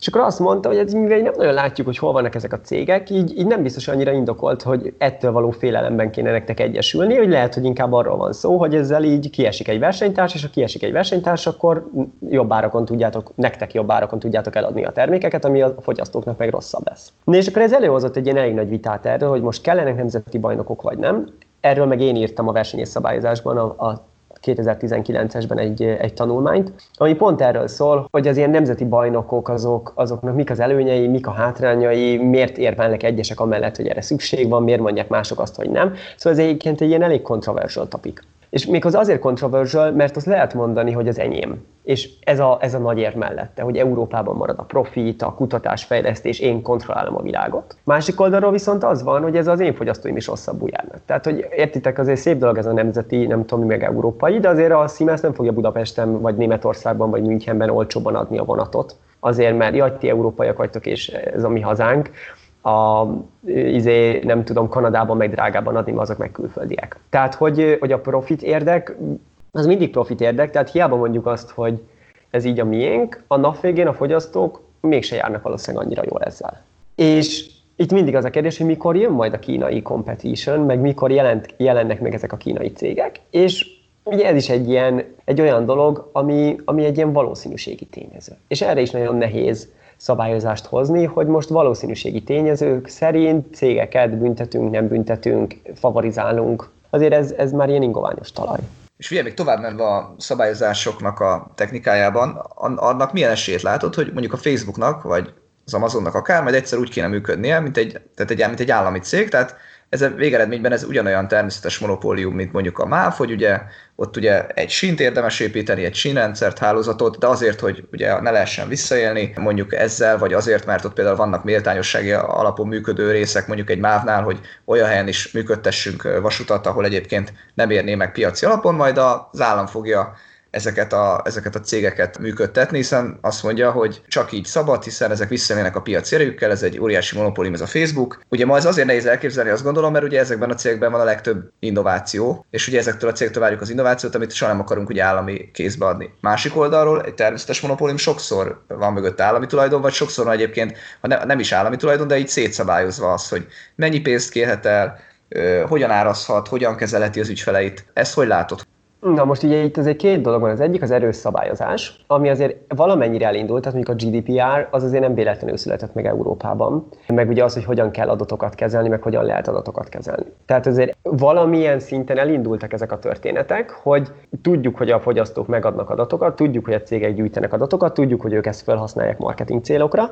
És akkor azt mondta, hogy ez, mivel nem nagyon látjuk, hogy hol vannak ezek a cégek, így, így nem biztos annyira indokolt, hogy ettől való félelemben kéne nektek egyesülni, hogy lehet, hogy inkább arról van szó, hogy ezzel így kiesik egy versenytárs, és ha kiesik egy versenytárs, akkor jobb árakon tudjátok, nektek jobb árakon tudjátok eladni a termékeket, ami a fogyasztóknak meg rosszabb lesz. Na és akkor ez előhozott egy ilyen elég nagy vitát erről, hogy most kellenek nemzeti bajnokok vagy nem. Erről meg én írtam a versenyés szabályozásban a, a 2019-esben egy, egy tanulmányt, ami pont erről szól, hogy az ilyen nemzeti bajnokok azok, azoknak mik az előnyei, mik a hátrányai, miért érvelnek egyesek amellett, hogy erre szükség van, miért mondják mások azt, hogy nem. Szóval ez egyébként egy ilyen elég kontroversial topik. És még az azért controversial, mert azt lehet mondani, hogy az enyém. És ez a, ez a nagy érv mellette, hogy Európában marad a profit, a kutatás, fejlesztés, én kontrollálom a világot. Másik oldalról viszont az van, hogy ez az én fogyasztóim is rosszabbul járnak. Tehát, hogy értitek, azért szép dolog ez a nemzeti, nem tudom, meg európai, de azért a Siemens nem fogja Budapesten, vagy Németországban, vagy Münchenben olcsóban adni a vonatot. Azért, mert jaj, ti európaiak vagytok, és ez a mi hazánk, a, izé, nem tudom, Kanadában meg drágában adni, azok meg külföldiek. Tehát, hogy, hogy a profit érdek, az mindig profit érdek, tehát hiába mondjuk azt, hogy ez így a miénk, a nap végén a fogyasztók mégse járnak valószínűleg annyira jól ezzel. És itt mindig az a kérdés, hogy mikor jön majd a kínai competition, meg mikor jelent, jelennek meg ezek a kínai cégek, és ugye ez is egy, ilyen, egy olyan dolog, ami, ami egy ilyen valószínűségi tényező. És erre is nagyon nehéz szabályozást hozni, hogy most valószínűségi tényezők szerint cégeket büntetünk, nem büntetünk, favorizálunk. Azért ez, ez már ilyen ingoványos talaj. És figyelj, még tovább menve a szabályozásoknak a technikájában, annak milyen esélyt látod, hogy mondjuk a Facebooknak, vagy az Amazonnak akár, majd egyszer úgy kéne működnie, mint egy, tehát egy, mint egy állami cég, tehát ez a végeredményben ez ugyanolyan természetes monopólium, mint mondjuk a MÁV, hogy ugye ott ugye egy sínt érdemes építeni, egy sínrendszert, hálózatot, de azért, hogy ugye ne lehessen visszaélni mondjuk ezzel, vagy azért, mert ott például vannak méltányossági alapon működő részek, mondjuk egy MÁV-nál, hogy olyan helyen is működtessünk vasutat, ahol egyébként nem érné meg piaci alapon, majd az állam fogja ezeket a, ezeket a cégeket működtetni, hiszen azt mondja, hogy csak így szabad, hiszen ezek visszamérnek a piac érőkkel, ez egy óriási monopólium, ez a Facebook. Ugye ma ez azért nehéz elképzelni, azt gondolom, mert ugye ezekben a cégekben van a legtöbb innováció, és ugye ezektől a cégtől várjuk az innovációt, amit soha nem akarunk ugye állami kézbe adni. Másik oldalról egy természetes monopólium sokszor van mögött állami tulajdon, vagy sokszor van egyébként, ha ne, nem is állami tulajdon, de így szétszabályozva az, hogy mennyi pénzt kérhet el, hogyan árazhat, hogyan kezelheti az ügyfeleit. Ezt hogy látod? Na most ugye itt azért két dolog van. Az egyik az erős szabályozás, ami azért valamennyire elindult, tehát mondjuk a GDPR az azért nem véletlenül született meg Európában, meg ugye az, hogy hogyan kell adatokat kezelni, meg hogyan lehet adatokat kezelni. Tehát azért valamilyen szinten elindultak ezek a történetek, hogy tudjuk, hogy a fogyasztók megadnak adatokat, tudjuk, hogy a cégek gyűjtenek adatokat, tudjuk, hogy ők ezt felhasználják marketing célokra,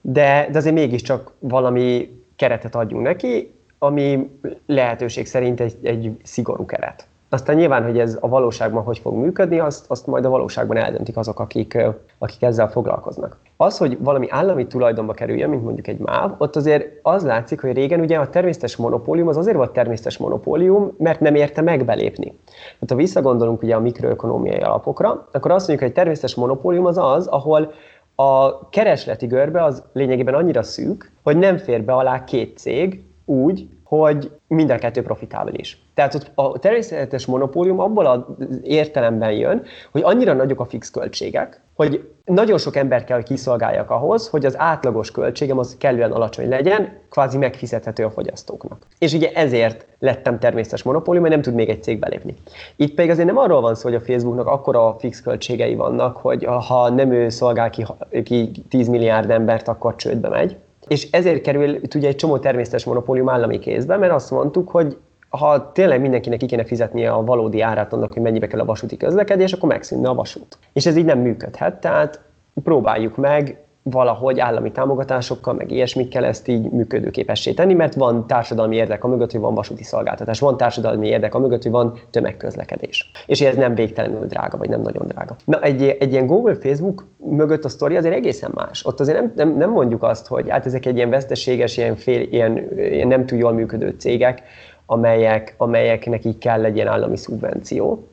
de, de azért mégiscsak valami keretet adjunk neki, ami lehetőség szerint egy, egy szigorú keret. Aztán nyilván, hogy ez a valóságban hogy fog működni, azt, azt majd a valóságban eldöntik azok, akik, akik ezzel foglalkoznak. Az, hogy valami állami tulajdonba kerüljön, mint mondjuk egy MÁV, ott azért az látszik, hogy régen ugye a természetes monopólium az azért volt természetes monopólium, mert nem érte megbelépni. Tehát ha visszagondolunk ugye a mikroökonómiai alapokra, akkor azt mondjuk, hogy egy természetes monopólium az az, ahol a keresleti görbe az lényegében annyira szűk, hogy nem fér be alá két cég úgy, hogy mind a kettő profitábilis. Tehát ott a természetes monopólium abból az értelemben jön, hogy annyira nagyok a fix költségek, hogy nagyon sok ember kell, hogy kiszolgáljak ahhoz, hogy az átlagos költségem az kellően alacsony legyen, kvázi megfizethető a fogyasztóknak. És ugye ezért lettem természetes monopólium, mert nem tud még egy cég belépni. Itt pedig azért nem arról van szó, hogy a Facebooknak akkora fix költségei vannak, hogy ha nem ő szolgál ki, ki 10 milliárd embert, akkor csődbe megy, és ezért kerül ugye egy csomó természetes monopólium állami kézbe, mert azt mondtuk, hogy ha tényleg mindenkinek ki kéne fizetnie a valódi árát annak, hogy mennyibe kell a vasúti közlekedés, akkor megszűnne a vasút. És ez így nem működhet, tehát próbáljuk meg valahogy állami támogatásokkal, meg ilyesmikkel ezt így működőképessé tenni, mert van társadalmi érdek a mögött, hogy van vasúti szolgáltatás, van társadalmi érdek a mögött, hogy van tömegközlekedés. És ez nem végtelenül drága, vagy nem nagyon drága. Na, egy, egy ilyen Google, Facebook mögött a sztori azért egészen más. Ott azért nem, nem, nem mondjuk azt, hogy hát ezek egy ilyen veszteséges, ilyen, fél, ilyen, ilyen nem túl jól működő cégek, amelyek, amelyeknek így kell legyen állami szubvenció,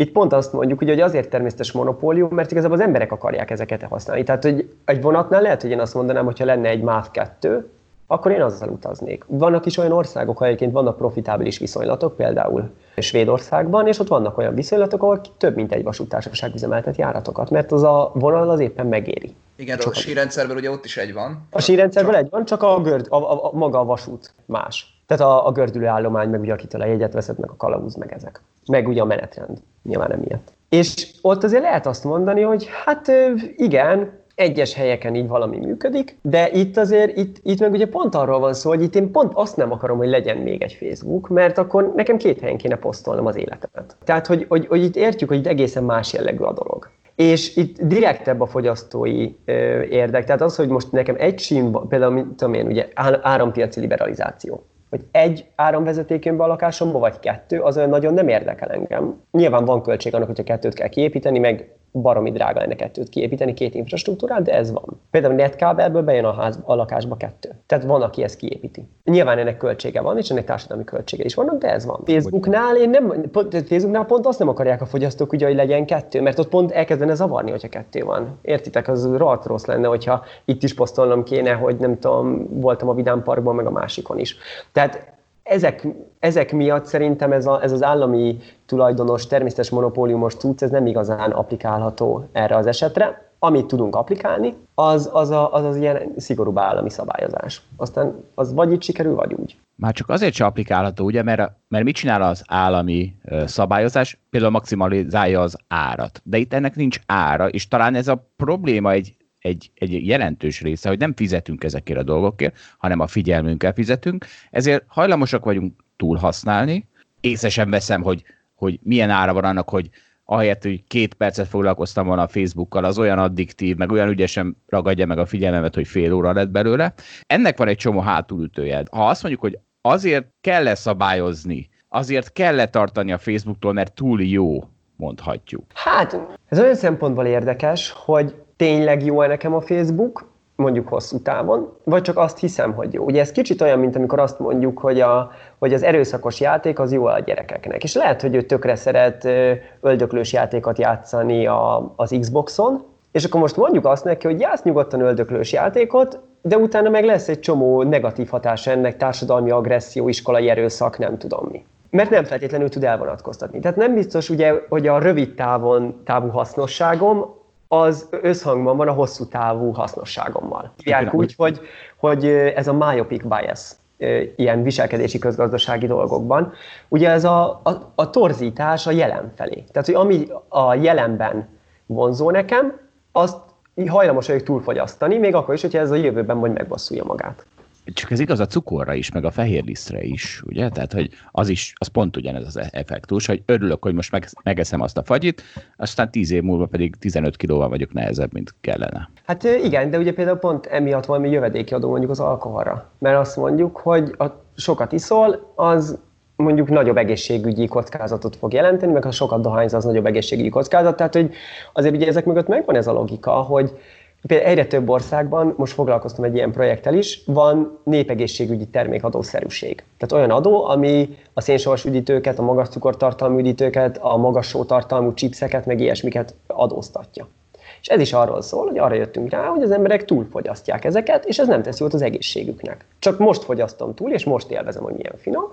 itt pont azt mondjuk, hogy azért természetes monopólium, mert igazából az emberek akarják ezeket használni. Tehát, hogy egy vonatnál lehet, hogy én azt mondanám, hogyha lenne egy MÁV 2, akkor én azzal utaznék. Vannak is olyan országok, ahol egyébként vannak profitábilis viszonylatok, például Svédországban, és ott vannak olyan viszonylatok, ahol több mint egy vasútársaság üzemeltet járatokat, mert az a vonal az éppen megéri. Igen, csak a sírendszerben ugye ott is egy van. A sírendszerben egy van, csak a, görd, a, a, a, maga a vasút más. Tehát a, a gördülő állomány, meg ugye akitől a jegyet veszett, meg a kalauz, meg ezek. Meg ugye a menetrend, nyilván emiatt. És ott azért lehet azt mondani, hogy hát igen, egyes helyeken így valami működik, de itt azért, itt, itt meg ugye pont arról van szó, hogy itt én pont azt nem akarom, hogy legyen még egy Facebook, mert akkor nekem két helyen kéne posztolnom az életemet. Tehát, hogy, hogy, hogy itt értjük, hogy itt egészen más jellegű a dolog. És itt direktebb a fogyasztói ö, érdek. Tehát az, hogy most nekem egy sín, például, mint tudom én, ugye árampiaci liberalizáció hogy egy áramvezeték a lakásomba, vagy kettő, az olyan nagyon nem érdekel engem. Nyilván van költség annak, hogyha kettőt kell kiépíteni, meg baromi drága lenne kettőt kiépíteni, két infrastruktúrát, de ez van. Például netkábelből bejön a, ház, a lakásba kettő. Tehát van, aki ezt kiépíti. Nyilván ennek költsége van, és ennek társadalmi költsége is vannak, de ez van. Facebooknál, én nem, Facebooknál pont azt nem akarják a fogyasztók, ugye, hogy legyen kettő, mert ott pont elkezdene zavarni, hogyha kettő van. Értitek, az rohadt rossz lenne, hogyha itt is posztolnom kéne, hogy nem tudom, voltam a Vidám Parkban, meg a másikon is. Tehát ezek, ezek miatt szerintem ez, a, ez az állami tulajdonos, természetes monopóliumos cucc, ez nem igazán applikálható erre az esetre. Amit tudunk applikálni, az az, a, az, az ilyen szigorúbb állami szabályozás. Aztán az vagy így sikerül, vagy úgy. Már csak azért sem applikálható, ugye, mert, mert mit csinál az állami szabályozás? Például maximalizálja az árat. De itt ennek nincs ára, és talán ez a probléma egy egy, egy jelentős része, hogy nem fizetünk ezekért a dolgokért, hanem a figyelmünkkel fizetünk, ezért hajlamosak vagyunk túlhasználni. Észesen veszem, hogy, hogy milyen ára van annak, hogy ahelyett, hogy két percet foglalkoztam volna a Facebookkal, az olyan addiktív, meg olyan ügyesen ragadja meg a figyelmemet, hogy fél óra lett belőle. Ennek van egy csomó hátulütője. Ha azt mondjuk, hogy azért kell -e szabályozni, azért kell -e tartani a Facebooktól, mert túl jó, mondhatjuk. Hát, ez olyan szempontból érdekes, hogy tényleg jó-e nekem a Facebook, mondjuk hosszú távon, vagy csak azt hiszem, hogy jó. Ugye ez kicsit olyan, mint amikor azt mondjuk, hogy, a, hogy az erőszakos játék az jó a gyerekeknek. És lehet, hogy ő tökre szeret öldöklős játékot játszani a, az Xboxon, és akkor most mondjuk azt neki, hogy játsz nyugodtan öldöklős játékot, de utána meg lesz egy csomó negatív hatás ennek, társadalmi agresszió, iskolai erőszak, nem tudom mi. Mert nem feltétlenül tud elvonatkoztatni. Tehát nem biztos ugye, hogy a rövid távon távú hasznosságom az összhangban van a hosszú távú hasznosságommal. Hívják úgy, hogy, hogy ez a myopic bias ilyen viselkedési közgazdasági dolgokban. Ugye ez a, a, a torzítás a jelen felé. Tehát, hogy ami a jelenben vonzó nekem, azt hajlamos vagyok túlfogyasztani, még akkor is, hogyha ez a jövőben majd megbasszulja magát. Csak ez igaz a cukorra is, meg a fehér lisztre is, ugye? Tehát, hogy az is, az pont ugyanez az effektus, hogy örülök, hogy most meg, megeszem azt a fagyit, aztán 10 év múlva pedig 15 kilóval vagyok nehezebb, mint kellene. Hát igen, de ugye például pont emiatt valami jövedéki adó mondjuk az alkoholra. Mert azt mondjuk, hogy a sokat iszol, az mondjuk nagyobb egészségügyi kockázatot fog jelenteni, meg ha sokat dohányz, az nagyobb egészségügyi kockázat. Tehát, hogy azért ugye ezek mögött megvan ez a logika, hogy például egyre több országban, most foglalkoztam egy ilyen projekttel is, van népegészségügyi termékadószerűség. Tehát olyan adó, ami a szénsavas üdítőket, a magas cukortartalmú üdítőket, a magas sótartalmú chipseket, meg ilyesmiket adóztatja. És ez is arról szól, hogy arra jöttünk rá, hogy az emberek túlfogyasztják ezeket, és ez nem tesz jót az egészségüknek. Csak most fogyasztom túl, és most élvezem, hogy milyen finom,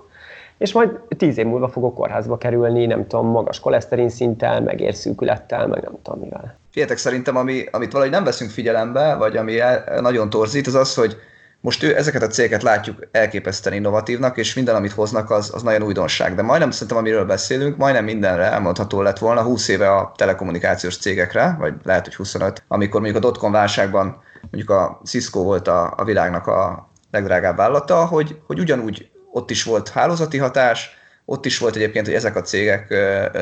és majd tíz év múlva fogok kórházba kerülni, nem tudom, magas koleszterin szinttel, meg érszűkülettel, meg nem tudom mivel. Figyeljetek, szerintem, ami, amit valahogy nem veszünk figyelembe, vagy ami el, nagyon torzít, az az, hogy most ő, ezeket a cégeket látjuk elképesztően innovatívnak, és minden, amit hoznak, az, az nagyon újdonság. De majdnem szerintem, amiről beszélünk, majdnem mindenre elmondható lett volna 20 éve a telekommunikációs cégekre, vagy lehet, hogy 25, amikor mondjuk a dotcom válságban mondjuk a Cisco volt a, a világnak a legdrágább vállalata, hogy, hogy ugyanúgy ott is volt hálózati hatás, ott is volt egyébként, hogy ezek a cégek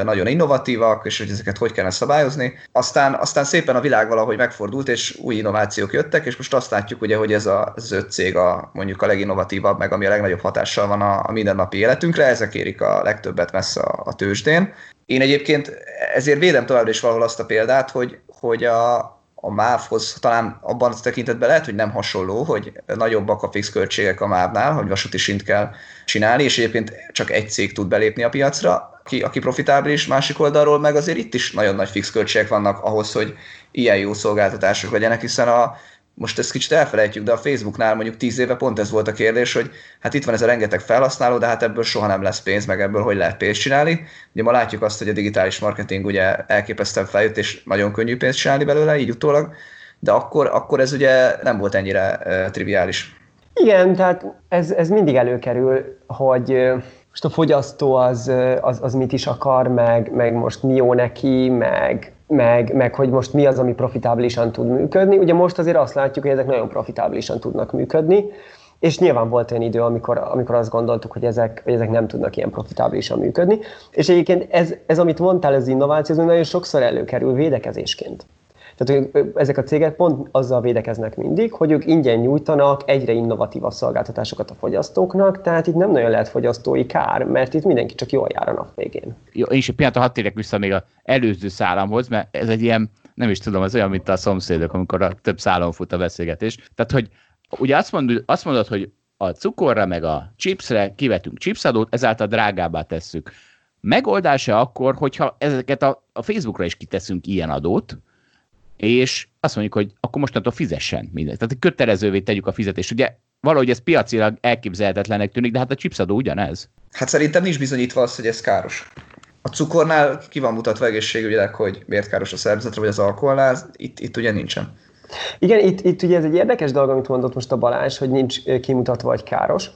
nagyon innovatívak, és hogy ezeket hogy kellene szabályozni. Aztán, aztán szépen a világ valahogy megfordult, és új innovációk jöttek, és most azt látjuk, ugye, hogy ez a, öt cég a, mondjuk a leginnovatívabb, meg ami a legnagyobb hatással van a, a mindennapi életünkre, ezek érik a legtöbbet messze a, a tőzsdén. Én egyébként ezért védem továbbra is valahol azt a példát, hogy, hogy a, a MÁV-hoz talán abban a tekintetben lehet, hogy nem hasonló, hogy nagyobbak a fix költségek a MÁV-nál, hogy vasúti sint kell csinálni, és egyébként csak egy cég tud belépni a piacra, aki, aki profitábilis, másik oldalról meg azért itt is nagyon nagy fix költségek vannak ahhoz, hogy ilyen jó szolgáltatások legyenek, hiszen a, most ezt kicsit elfelejtjük, de a Facebooknál mondjuk tíz éve pont ez volt a kérdés, hogy hát itt van ez a rengeteg felhasználó, de hát ebből soha nem lesz pénz, meg ebből hogy lehet pénzt csinálni. Ugye ma látjuk azt, hogy a digitális marketing ugye elképesztően feljött, és nagyon könnyű pénzt csinálni belőle, így utólag, de akkor, akkor ez ugye nem volt ennyire uh, triviális. Igen, tehát ez, ez mindig előkerül, hogy most a fogyasztó az, az, az mit is akar, meg, meg most mi jó neki, meg meg, meg hogy most mi az, ami profitábilisan tud működni. Ugye most azért azt látjuk, hogy ezek nagyon profitábilisan tudnak működni, és nyilván volt olyan idő, amikor, amikor azt gondoltuk, hogy ezek, hogy ezek nem tudnak ilyen profitábilisan működni. És egyébként ez, ez amit mondtál, ez innováció, ez nagyon sokszor előkerül védekezésként. Tehát hogy ezek a cégek pont azzal védekeznek mindig, hogy ők ingyen nyújtanak egyre innovatívabb szolgáltatásokat a fogyasztóknak, tehát itt nem nagyon lehet fogyasztói kár, mert itt mindenki csak jól jár a nap végén. Jó, én is egy pillanat, hadd vissza még az előző szállamhoz, mert ez egy ilyen, nem is tudom, ez olyan, mint a szomszédok, amikor a több szálon fut a beszélgetés. Tehát, hogy ugye azt mondod, azt mondod hogy a cukorra meg a chipsre kivetünk chipsadót, ezáltal drágábbá tesszük. Megoldása akkor, hogyha ezeket a, a Facebookra is kiteszünk ilyen adót, és azt mondjuk, hogy akkor mostantól fizessen mindent. Tehát kötelezővé tegyük a fizetést. Ugye valahogy ez piacilag elképzelhetetlenek tűnik, de hát a chipsadó ugyanez. Hát szerintem nincs bizonyítva az, hogy ez káros. A cukornál ki van mutatva egészségügyileg, hogy miért káros a szervezetre, vagy az alkoholnál, itt, itt ugye nincsen. Igen, itt, itt ugye ez egy érdekes dolog, amit mondott most a Balázs, hogy nincs kimutatva, hogy káros.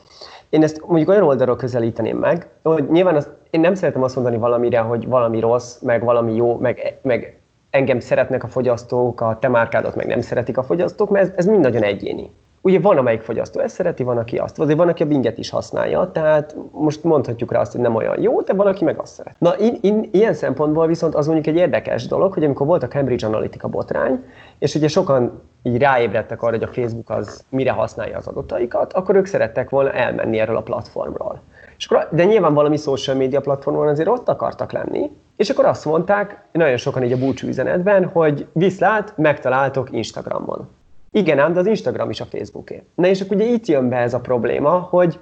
Én ezt mondjuk olyan oldalról közelíteném meg, hogy nyilván az, én nem szeretem azt mondani valamire, hogy valami rossz, meg valami jó, meg, meg engem szeretnek a fogyasztók, a te márkádat meg nem szeretik a fogyasztók, mert ez, ez mind nagyon egyéni. Ugye van, amelyik fogyasztó ezt szereti, van, aki azt. Azért van, aki a binget is használja, tehát most mondhatjuk rá azt, hogy nem olyan jó, de valaki meg azt szeret. Na, in, in, ilyen szempontból viszont az mondjuk egy érdekes dolog, hogy amikor volt a Cambridge Analytica botrány, és ugye sokan így ráébredtek arra, hogy a Facebook az mire használja az adataikat, akkor ők szerettek volna elmenni erről a platformról. És akkor, de nyilván valami social media platformon azért ott akartak lenni, és akkor azt mondták, nagyon sokan így a búcsú üzenetben, hogy viszlát, megtaláltok Instagramon. Igen ám, de az Instagram is a Facebooké. Na és akkor ugye itt jön be ez a probléma, hogy,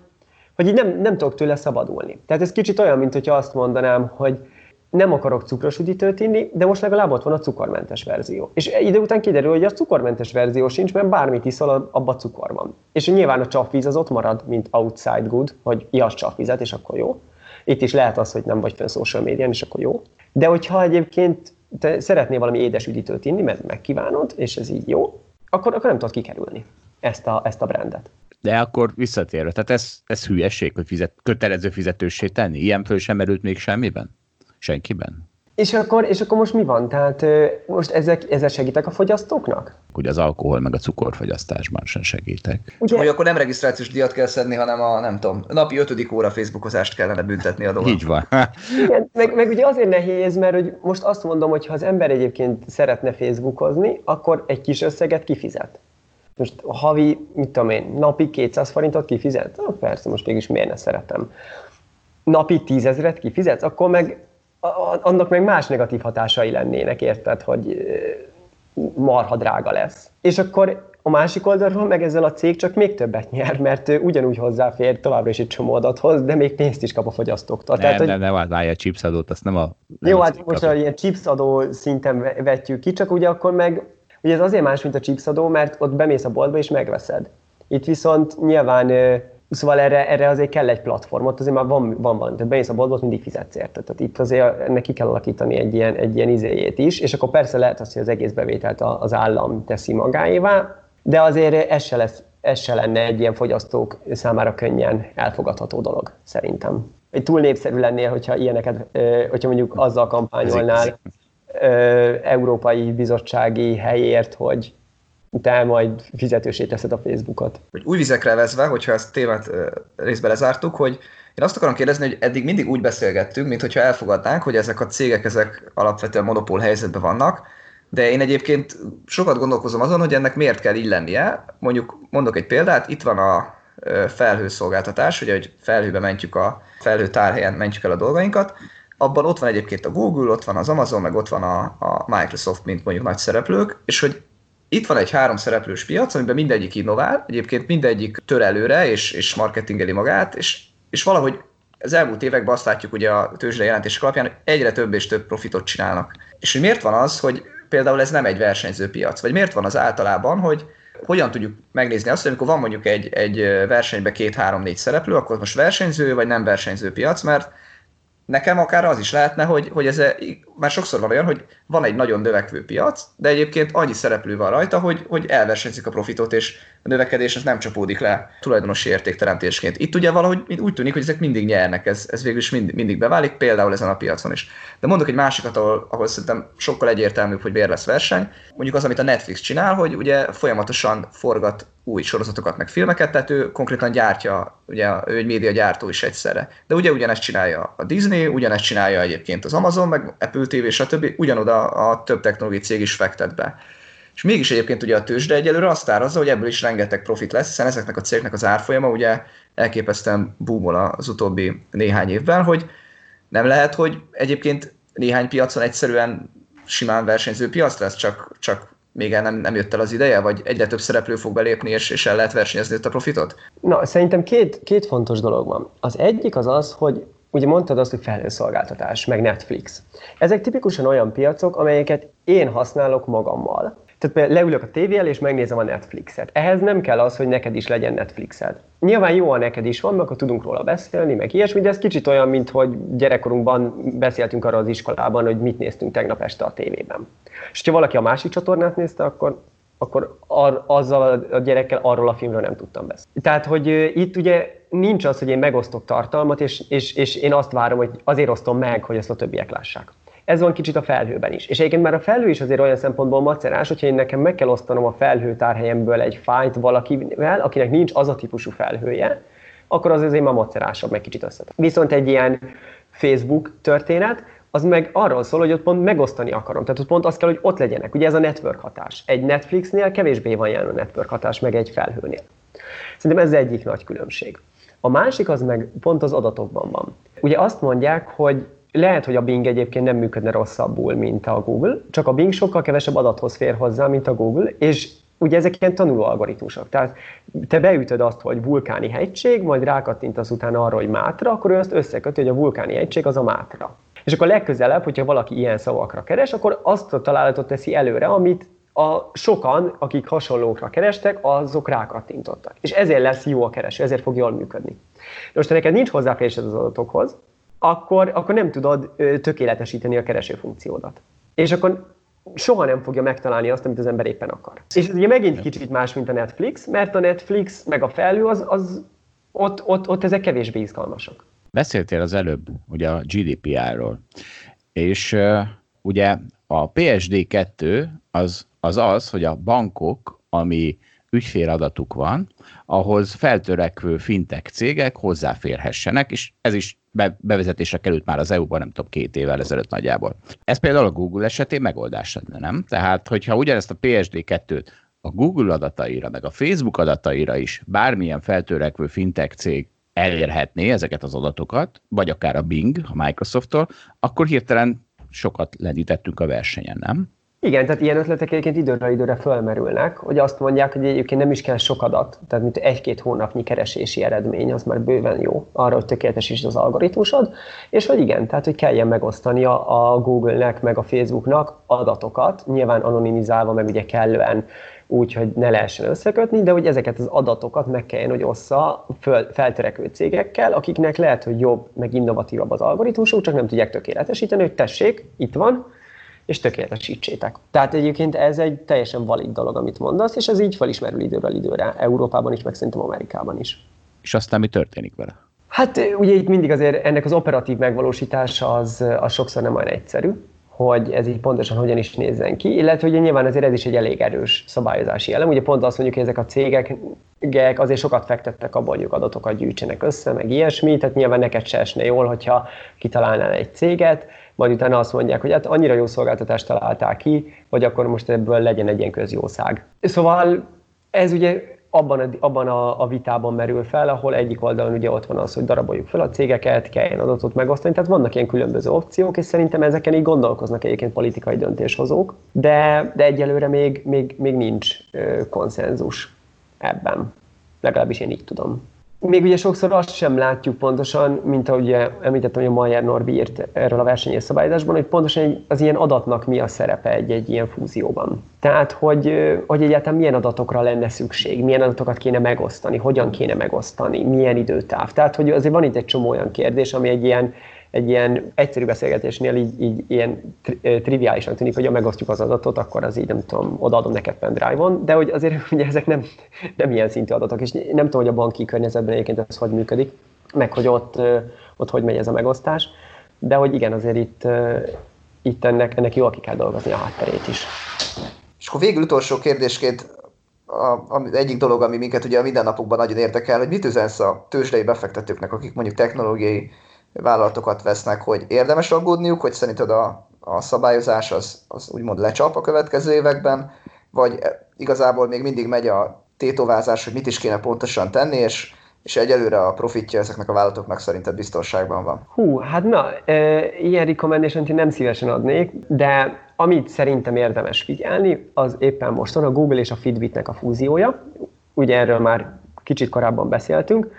hogy így nem, nem tudok tőle szabadulni. Tehát ez kicsit olyan, mint hogyha azt mondanám, hogy nem akarok cukros üdítőt inni, de most legalább ott van a cukormentes verzió. És idő után kiderül, hogy a cukormentes verzió sincs, mert bármit iszol, abban cukor van. És nyilván a csapvíz az ott marad, mint outside good, hogy ihass csapvizet, és akkor jó. Itt is lehet az, hogy nem vagy fönn social médián, és akkor jó. De hogyha egyébként te szeretnél valami édes üdítőt inni, mert megkívánod, és ez így jó, akkor, akkor nem tudod kikerülni ezt a, ezt a brandet. De akkor visszatérve, tehát ez, ez hülyeség, hogy fizet, kötelező fizetőssé tenni? Ilyen föl sem merült még semmiben? Senkiben? És akkor, és akkor most mi van? Tehát most ezek, ezek segítek a fogyasztóknak? Ugye az alkohol meg a cukorfogyasztásban sem segítek. Ugye? Hogy akkor nem regisztrációs díjat kell szedni, hanem a, nem tudom, napi ötödik óra Facebookozást kellene büntetni a dolgot. Így van. Igen, meg, meg ugye azért nehéz, mert hogy most azt mondom, hogy ha az ember egyébként szeretne Facebookozni, akkor egy kis összeget kifizet. Most havi, mit tudom én, napi 200 forintot kifizet? Ah, persze, most mégis miért ne szeretem. Napi 10 ezeret kifizetsz? Akkor meg annak meg más negatív hatásai lennének, érted, hogy marha drága lesz. És akkor a másik oldalról meg ezzel a cég csak még többet nyer, mert ugyanúgy hozzáfér továbbra is egy csomó adathoz, de még pénzt is kap a fogyasztóktól. Nem, Tehát, nem, hogy... nem, várja a chipsadót, azt nem a... Nem jó, hát most a ilyen chipsadó szinten vetjük ki, csak ugye akkor meg, ugye ez azért más, mint a chipsadó, mert ott bemész a boltba és megveszed. Itt viszont nyilván Szóval erre, erre azért kell egy platform, ott azért már van, van valami. Tehát bemész a boltba, mindig fizetsz érte. Tehát itt azért neki kell alakítani egy ilyen, egy ilyen izéjét is, és akkor persze lehet az, hogy az egész bevételt az állam teszi magáévá, de azért ez se, lesz, ez se lenne egy ilyen fogyasztók számára könnyen elfogadható dolog, szerintem. Túl népszerű lennél, hogyha ilyeneket, hogyha mondjuk azzal kampányolnál Európai Bizottsági helyért, hogy te majd fizetősé teszed a Facebookot. Új vizekre vezve, hogyha ezt témát részbe lezártuk, hogy én azt akarom kérdezni, hogy eddig mindig úgy beszélgettünk, mint hogyha elfogadnánk, hogy ezek a cégek ezek alapvetően monopól helyzetben vannak, de én egyébként sokat gondolkozom azon, hogy ennek miért kell így lennie. Mondjuk mondok egy példát, itt van a felhőszolgáltatás, ugye, hogy felhőbe mentjük a felhő tárhelyen mentjük el a dolgainkat, abban ott van egyébként a Google, ott van az Amazon, meg ott van a, a Microsoft, mint mondjuk nagy szereplők, és hogy itt van egy három szereplős piac, amiben mindegyik innovál, egyébként mindegyik tör előre, és, és marketingeli magát, és, és valahogy az elmúlt években azt látjuk ugye a tőzsde jelentések alapján, hogy egyre több és több profitot csinálnak. És hogy miért van az, hogy például ez nem egy versenyző piac? Vagy miért van az általában, hogy hogyan tudjuk megnézni azt, hogy amikor van mondjuk egy, egy versenyben két-három-négy szereplő, akkor most versenyző vagy nem versenyző piac, mert nekem akár az is lehetne, hogy, hogy ez már sokszor van olyan, hogy van egy nagyon növekvő piac, de egyébként annyi szereplő van rajta, hogy, hogy elversenyzik a profitot, és a növekedés az nem csapódik le tulajdonosi értékteremtésként. Itt ugye valahogy úgy tűnik, hogy ezek mindig nyernek, ez, ez végül is mind, mindig beválik, például ezen a piacon is. De mondok egy másikat, ahol, ahol szerintem sokkal egyértelműbb, hogy miért lesz verseny. Mondjuk az, amit a Netflix csinál, hogy ugye folyamatosan forgat új sorozatokat, meg filmeket, tehát ő konkrétan gyártja, ugye ő egy média gyártó is egyszerre. De ugye ugyanezt csinálja a Disney, ugyanezt csinálja egyébként az Amazon, meg Apple TV, stb. Ugyanoda a több technológiai cég is fektet be. És mégis egyébként ugye a tőzsde egyelőre azt árazza, hogy ebből is rengeteg profit lesz, hiszen ezeknek a cégnek az árfolyama ugye elképesztően boomol az utóbbi néhány évben, hogy nem lehet, hogy egyébként néhány piacon egyszerűen simán versenyző piac lesz, csak, csak még el nem, nem jött el az ideje, vagy egyre több szereplő fog belépni, és, és el lehet versenyezni a profitot? Na, szerintem két, két fontos dolog van. Az egyik az az, hogy ugye mondtad azt, hogy felhőszolgáltatás, meg Netflix. Ezek tipikusan olyan piacok, amelyeket én használok magammal. Tehát például leülök a tévé és megnézem a Netflixet. Ehhez nem kell az, hogy neked is legyen Netflixed. Nyilván jó, ha neked is van, akkor tudunk róla beszélni, meg ilyesmi, de ez kicsit olyan, mint hogy gyerekkorunkban beszéltünk arra az iskolában, hogy mit néztünk tegnap este a tévében. És ha valaki a másik csatornát nézte, akkor akkor ar, azzal a gyerekkel arról a filmről nem tudtam beszélni. Tehát, hogy itt ugye nincs az, hogy én megosztok tartalmat, és, és, és én azt várom, hogy azért osztom meg, hogy ezt a többiek lássák. Ez van kicsit a felhőben is. És egyébként már a felhő is azért olyan szempontból macerás, hogyha én nekem meg kell osztanom a felhőtárhelyemből egy fájt valakivel, akinek nincs az a típusú felhője, akkor az azért már macerásabb, meg kicsit összetett. Viszont egy ilyen Facebook történet, az meg arról szól, hogy ott pont megosztani akarom. Tehát ott pont az kell, hogy ott legyenek. Ugye ez a network hatás. Egy Netflixnél kevésbé van jelen a network hatás, meg egy felhőnél. Szerintem ez egyik nagy különbség. A másik az meg pont az adatokban van. Ugye azt mondják, hogy lehet, hogy a Bing egyébként nem működne rosszabbul, mint a Google, csak a Bing sokkal kevesebb adathoz fér hozzá, mint a Google, és ugye ezek ilyen tanuló algoritmusok. Tehát te beütöd azt, hogy vulkáni hegység, majd rákattintasz utána arra, hogy mátra, akkor ő azt összeköti, hogy a vulkáni hegység az a mátra. És akkor legközelebb, hogyha valaki ilyen szavakra keres, akkor azt a találatot teszi előre, amit a sokan, akik hasonlókra kerestek, azok rákattintottak. És ezért lesz jó a kereső, ezért fog jól működni. De most, ha neked nincs hozzáférésed az adatokhoz, akkor, akkor nem tudod tökéletesíteni a kereső funkciódat. És akkor soha nem fogja megtalálni azt, amit az ember éppen akar. És ez ugye megint kicsit más, mint a Netflix, mert a Netflix meg a felhő, az, az ott, ott, ott ezek kevésbé izgalmasak. Beszéltél az előbb ugye a GDPR-ról, és ugye a PSD2 az, az az, hogy a bankok, ami ügyféladatuk van, ahhoz feltörekvő fintech cégek hozzáférhessenek, és ez is be, bevezetésre került már az EU-ban, nem tudom, két évvel ezelőtt nagyjából. Ez például a Google esetén megoldás lenne, nem? Tehát, hogyha ugyanezt a PSD2-t a Google adataira, meg a Facebook adataira is bármilyen feltörekvő fintech cég elérhetné ezeket az adatokat, vagy akár a Bing, a Microsofttól, akkor hirtelen sokat lendítettünk a versenyen, nem? Igen, tehát ilyen ötletek egyébként időről időre fölmerülnek, hogy azt mondják, hogy egyébként nem is kell sok adat, tehát mint egy-két hónapnyi keresési eredmény, az már bőven jó arra, hogy tökéletesítsd az algoritmusod, és hogy igen, tehát hogy kelljen megosztani a Google-nek, meg a Facebooknak adatokat, nyilván anonimizálva, meg ugye kellően úgy, hogy ne lehessen összekötni, de hogy ezeket az adatokat meg kelljen, hogy ossza föl, feltörekvő cégekkel, akiknek lehet, hogy jobb, meg innovatívabb az algoritmusuk, csak nem tudják tökéletesíteni, hogy tessék, itt van, és tökéletesítsétek. Tehát egyébként ez egy teljesen valid dolog, amit mondasz, és ez így felismerül időről időre, Európában is, meg szerintem Amerikában is. És aztán mi történik vele? Hát ugye itt mindig azért ennek az operatív megvalósítása az, az sokszor nem olyan egyszerű, hogy ez így pontosan hogyan is nézzen ki, illetve ugye nyilván azért ez is egy elég erős szabályozási elem. Ugye pont azt mondjuk, hogy ezek a cégek azért sokat fektettek abban, hogy adatokat gyűjtsenek össze, meg ilyesmi, tehát nyilván neked se esne jól, hogyha kitalálnál egy céget, majd utána azt mondják, hogy hát annyira jó szolgáltatást találták ki, hogy akkor most ebből legyen egy ilyen közjószág. Szóval ez ugye abban, a, abban a, a vitában merül fel, ahol egyik oldalon ugye ott van az, hogy daraboljuk fel a cégeket, kelljen adatot megosztani, tehát vannak ilyen különböző opciók, és szerintem ezeken így gondolkoznak egyébként politikai döntéshozók, de, de egyelőre még, még, még nincs ö, konszenzus ebben. Legalábbis én így tudom. Még ugye sokszor azt sem látjuk pontosan, mint ahogy említettem, hogy a Mayer Norbi írt erről a versenyes szabályozásban, hogy pontosan az ilyen adatnak mi a szerepe egy, egy ilyen fúzióban. Tehát, hogy, hogy egyáltalán milyen adatokra lenne szükség, milyen adatokat kéne megosztani, hogyan kéne megosztani, milyen időtáv. Tehát, hogy azért van itt egy csomó olyan kérdés, ami egy ilyen egy ilyen egyszerű beszélgetésnél így, így ilyen triviálisan tűnik, hogy ha megosztjuk az adatot, akkor az így nem tudom, odaadom neked pendrive-on, de hogy azért ugye ezek nem, nem ilyen szintű adatok, és nem tudom, hogy a banki környezetben egyébként ez hogy működik, meg hogy ott, ott hogy megy ez a megosztás, de hogy igen, azért itt, itt ennek, ennek jól ki kell dolgozni a hátterét is. És akkor végül utolsó kérdésként a, a, egyik dolog, ami minket ugye a mindennapokban nagyon érdekel, hogy mit üzensz a tőzsdei befektetőknek, akik mondjuk technológiai vállalatokat vesznek, hogy érdemes aggódniuk, hogy szerinted a, a szabályozás az, az úgymond lecsap a következő években, vagy igazából még mindig megy a tétovázás, hogy mit is kéne pontosan tenni, és, és egyelőre a profitja ezeknek a vállalatoknak szerinted biztonságban van? Hú, hát na, e, ilyen recommendation én nem szívesen adnék, de amit szerintem érdemes figyelni, az éppen most van a Google és a Fitbitnek a fúziója. Ugye erről már kicsit korábban beszéltünk.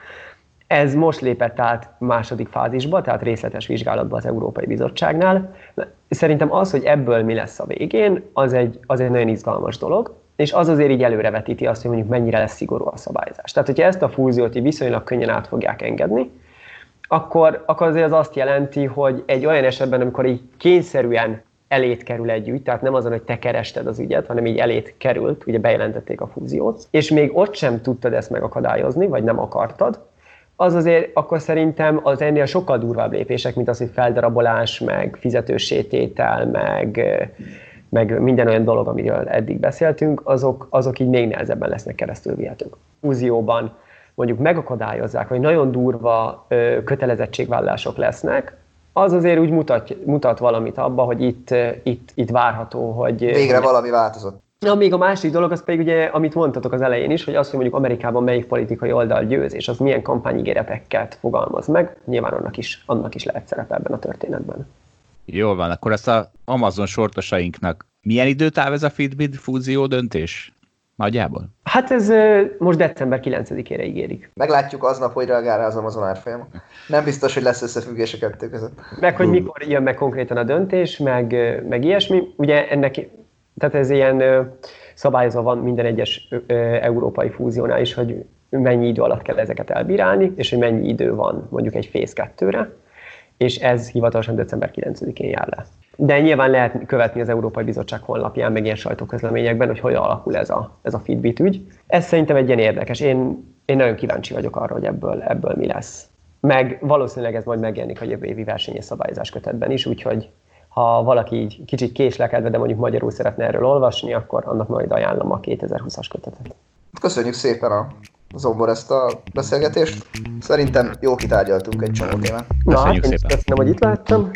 Ez most lépett át második fázisba, tehát részletes vizsgálatba az Európai Bizottságnál. Szerintem az, hogy ebből mi lesz a végén, az egy, az egy nagyon izgalmas dolog, és az azért így előrevetíti azt, hogy mondjuk mennyire lesz szigorú a szabályzás. Tehát, hogyha ezt a fúziót így viszonylag könnyen át fogják engedni, akkor, akkor azért az azt jelenti, hogy egy olyan esetben, amikor így kényszerűen elét kerül egy ügy, tehát nem azon, hogy te kerested az ügyet, hanem így elét került, ugye bejelentették a fúziót, és még ott sem tudtad ezt megakadályozni, vagy nem akartad, az azért akkor szerintem az ennél sokkal durvább lépések, mint az, hogy feldarabolás, meg fizetősététel, meg, meg minden olyan dolog, amiről eddig beszéltünk, azok, azok így még nehezebben lesznek keresztül vihetők. Fúzióban mondjuk megakadályozzák, hogy nagyon durva ö, kötelezettségvállások lesznek, az azért úgy mutat, mutat valamit abba, hogy itt, itt, itt várható, hogy... Végre valami változott. Na, még a másik dolog, az pedig ugye, amit mondtatok az elején is, hogy az, hogy mondjuk Amerikában melyik politikai oldal győz, és az milyen kampányigéreteket fogalmaz meg, nyilván annak is, annak is lehet szerepe ebben a történetben. Jól van, akkor ezt a Amazon sortosainknak milyen időtáv ez a Fitbit fúzió döntés? Nagyjából? Hát ez most december 9-ére ígérik. Meglátjuk aznap, hogy reagál rá az Amazon árfolyam. Nem biztos, hogy lesz összefüggés a kettő között. Meg, hogy mikor jön meg konkrétan a döntés, meg, meg ilyesmi. Ugye ennek, tehát ez ilyen szabályozva van minden egyes európai fúziónál is, hogy mennyi idő alatt kell ezeket elbírálni, és hogy mennyi idő van mondjuk egy Phase 2-re, és ez hivatalosan december 9-én jár le. De nyilván lehet követni az Európai Bizottság honlapján, meg ilyen sajtóközleményekben, hogy hogyan alakul ez a, ez a Fitbit ügy. Ez szerintem egy ilyen érdekes. Én, én nagyon kíváncsi vagyok arra, hogy ebből, ebből mi lesz. Meg valószínűleg ez majd megjelenik a jövő évi versenyes szabályozás kötetben is, úgyhogy ha valaki így kicsit késlekedve, de mondjuk magyarul szeretne erről olvasni, akkor annak majd ajánlom a 2020-as kötetet. Köszönjük szépen a Zombor ezt a beszélgetést. Szerintem jó kitárgyaltunk egy csomó témát. Na, szépen. köszönöm, hogy itt láttam.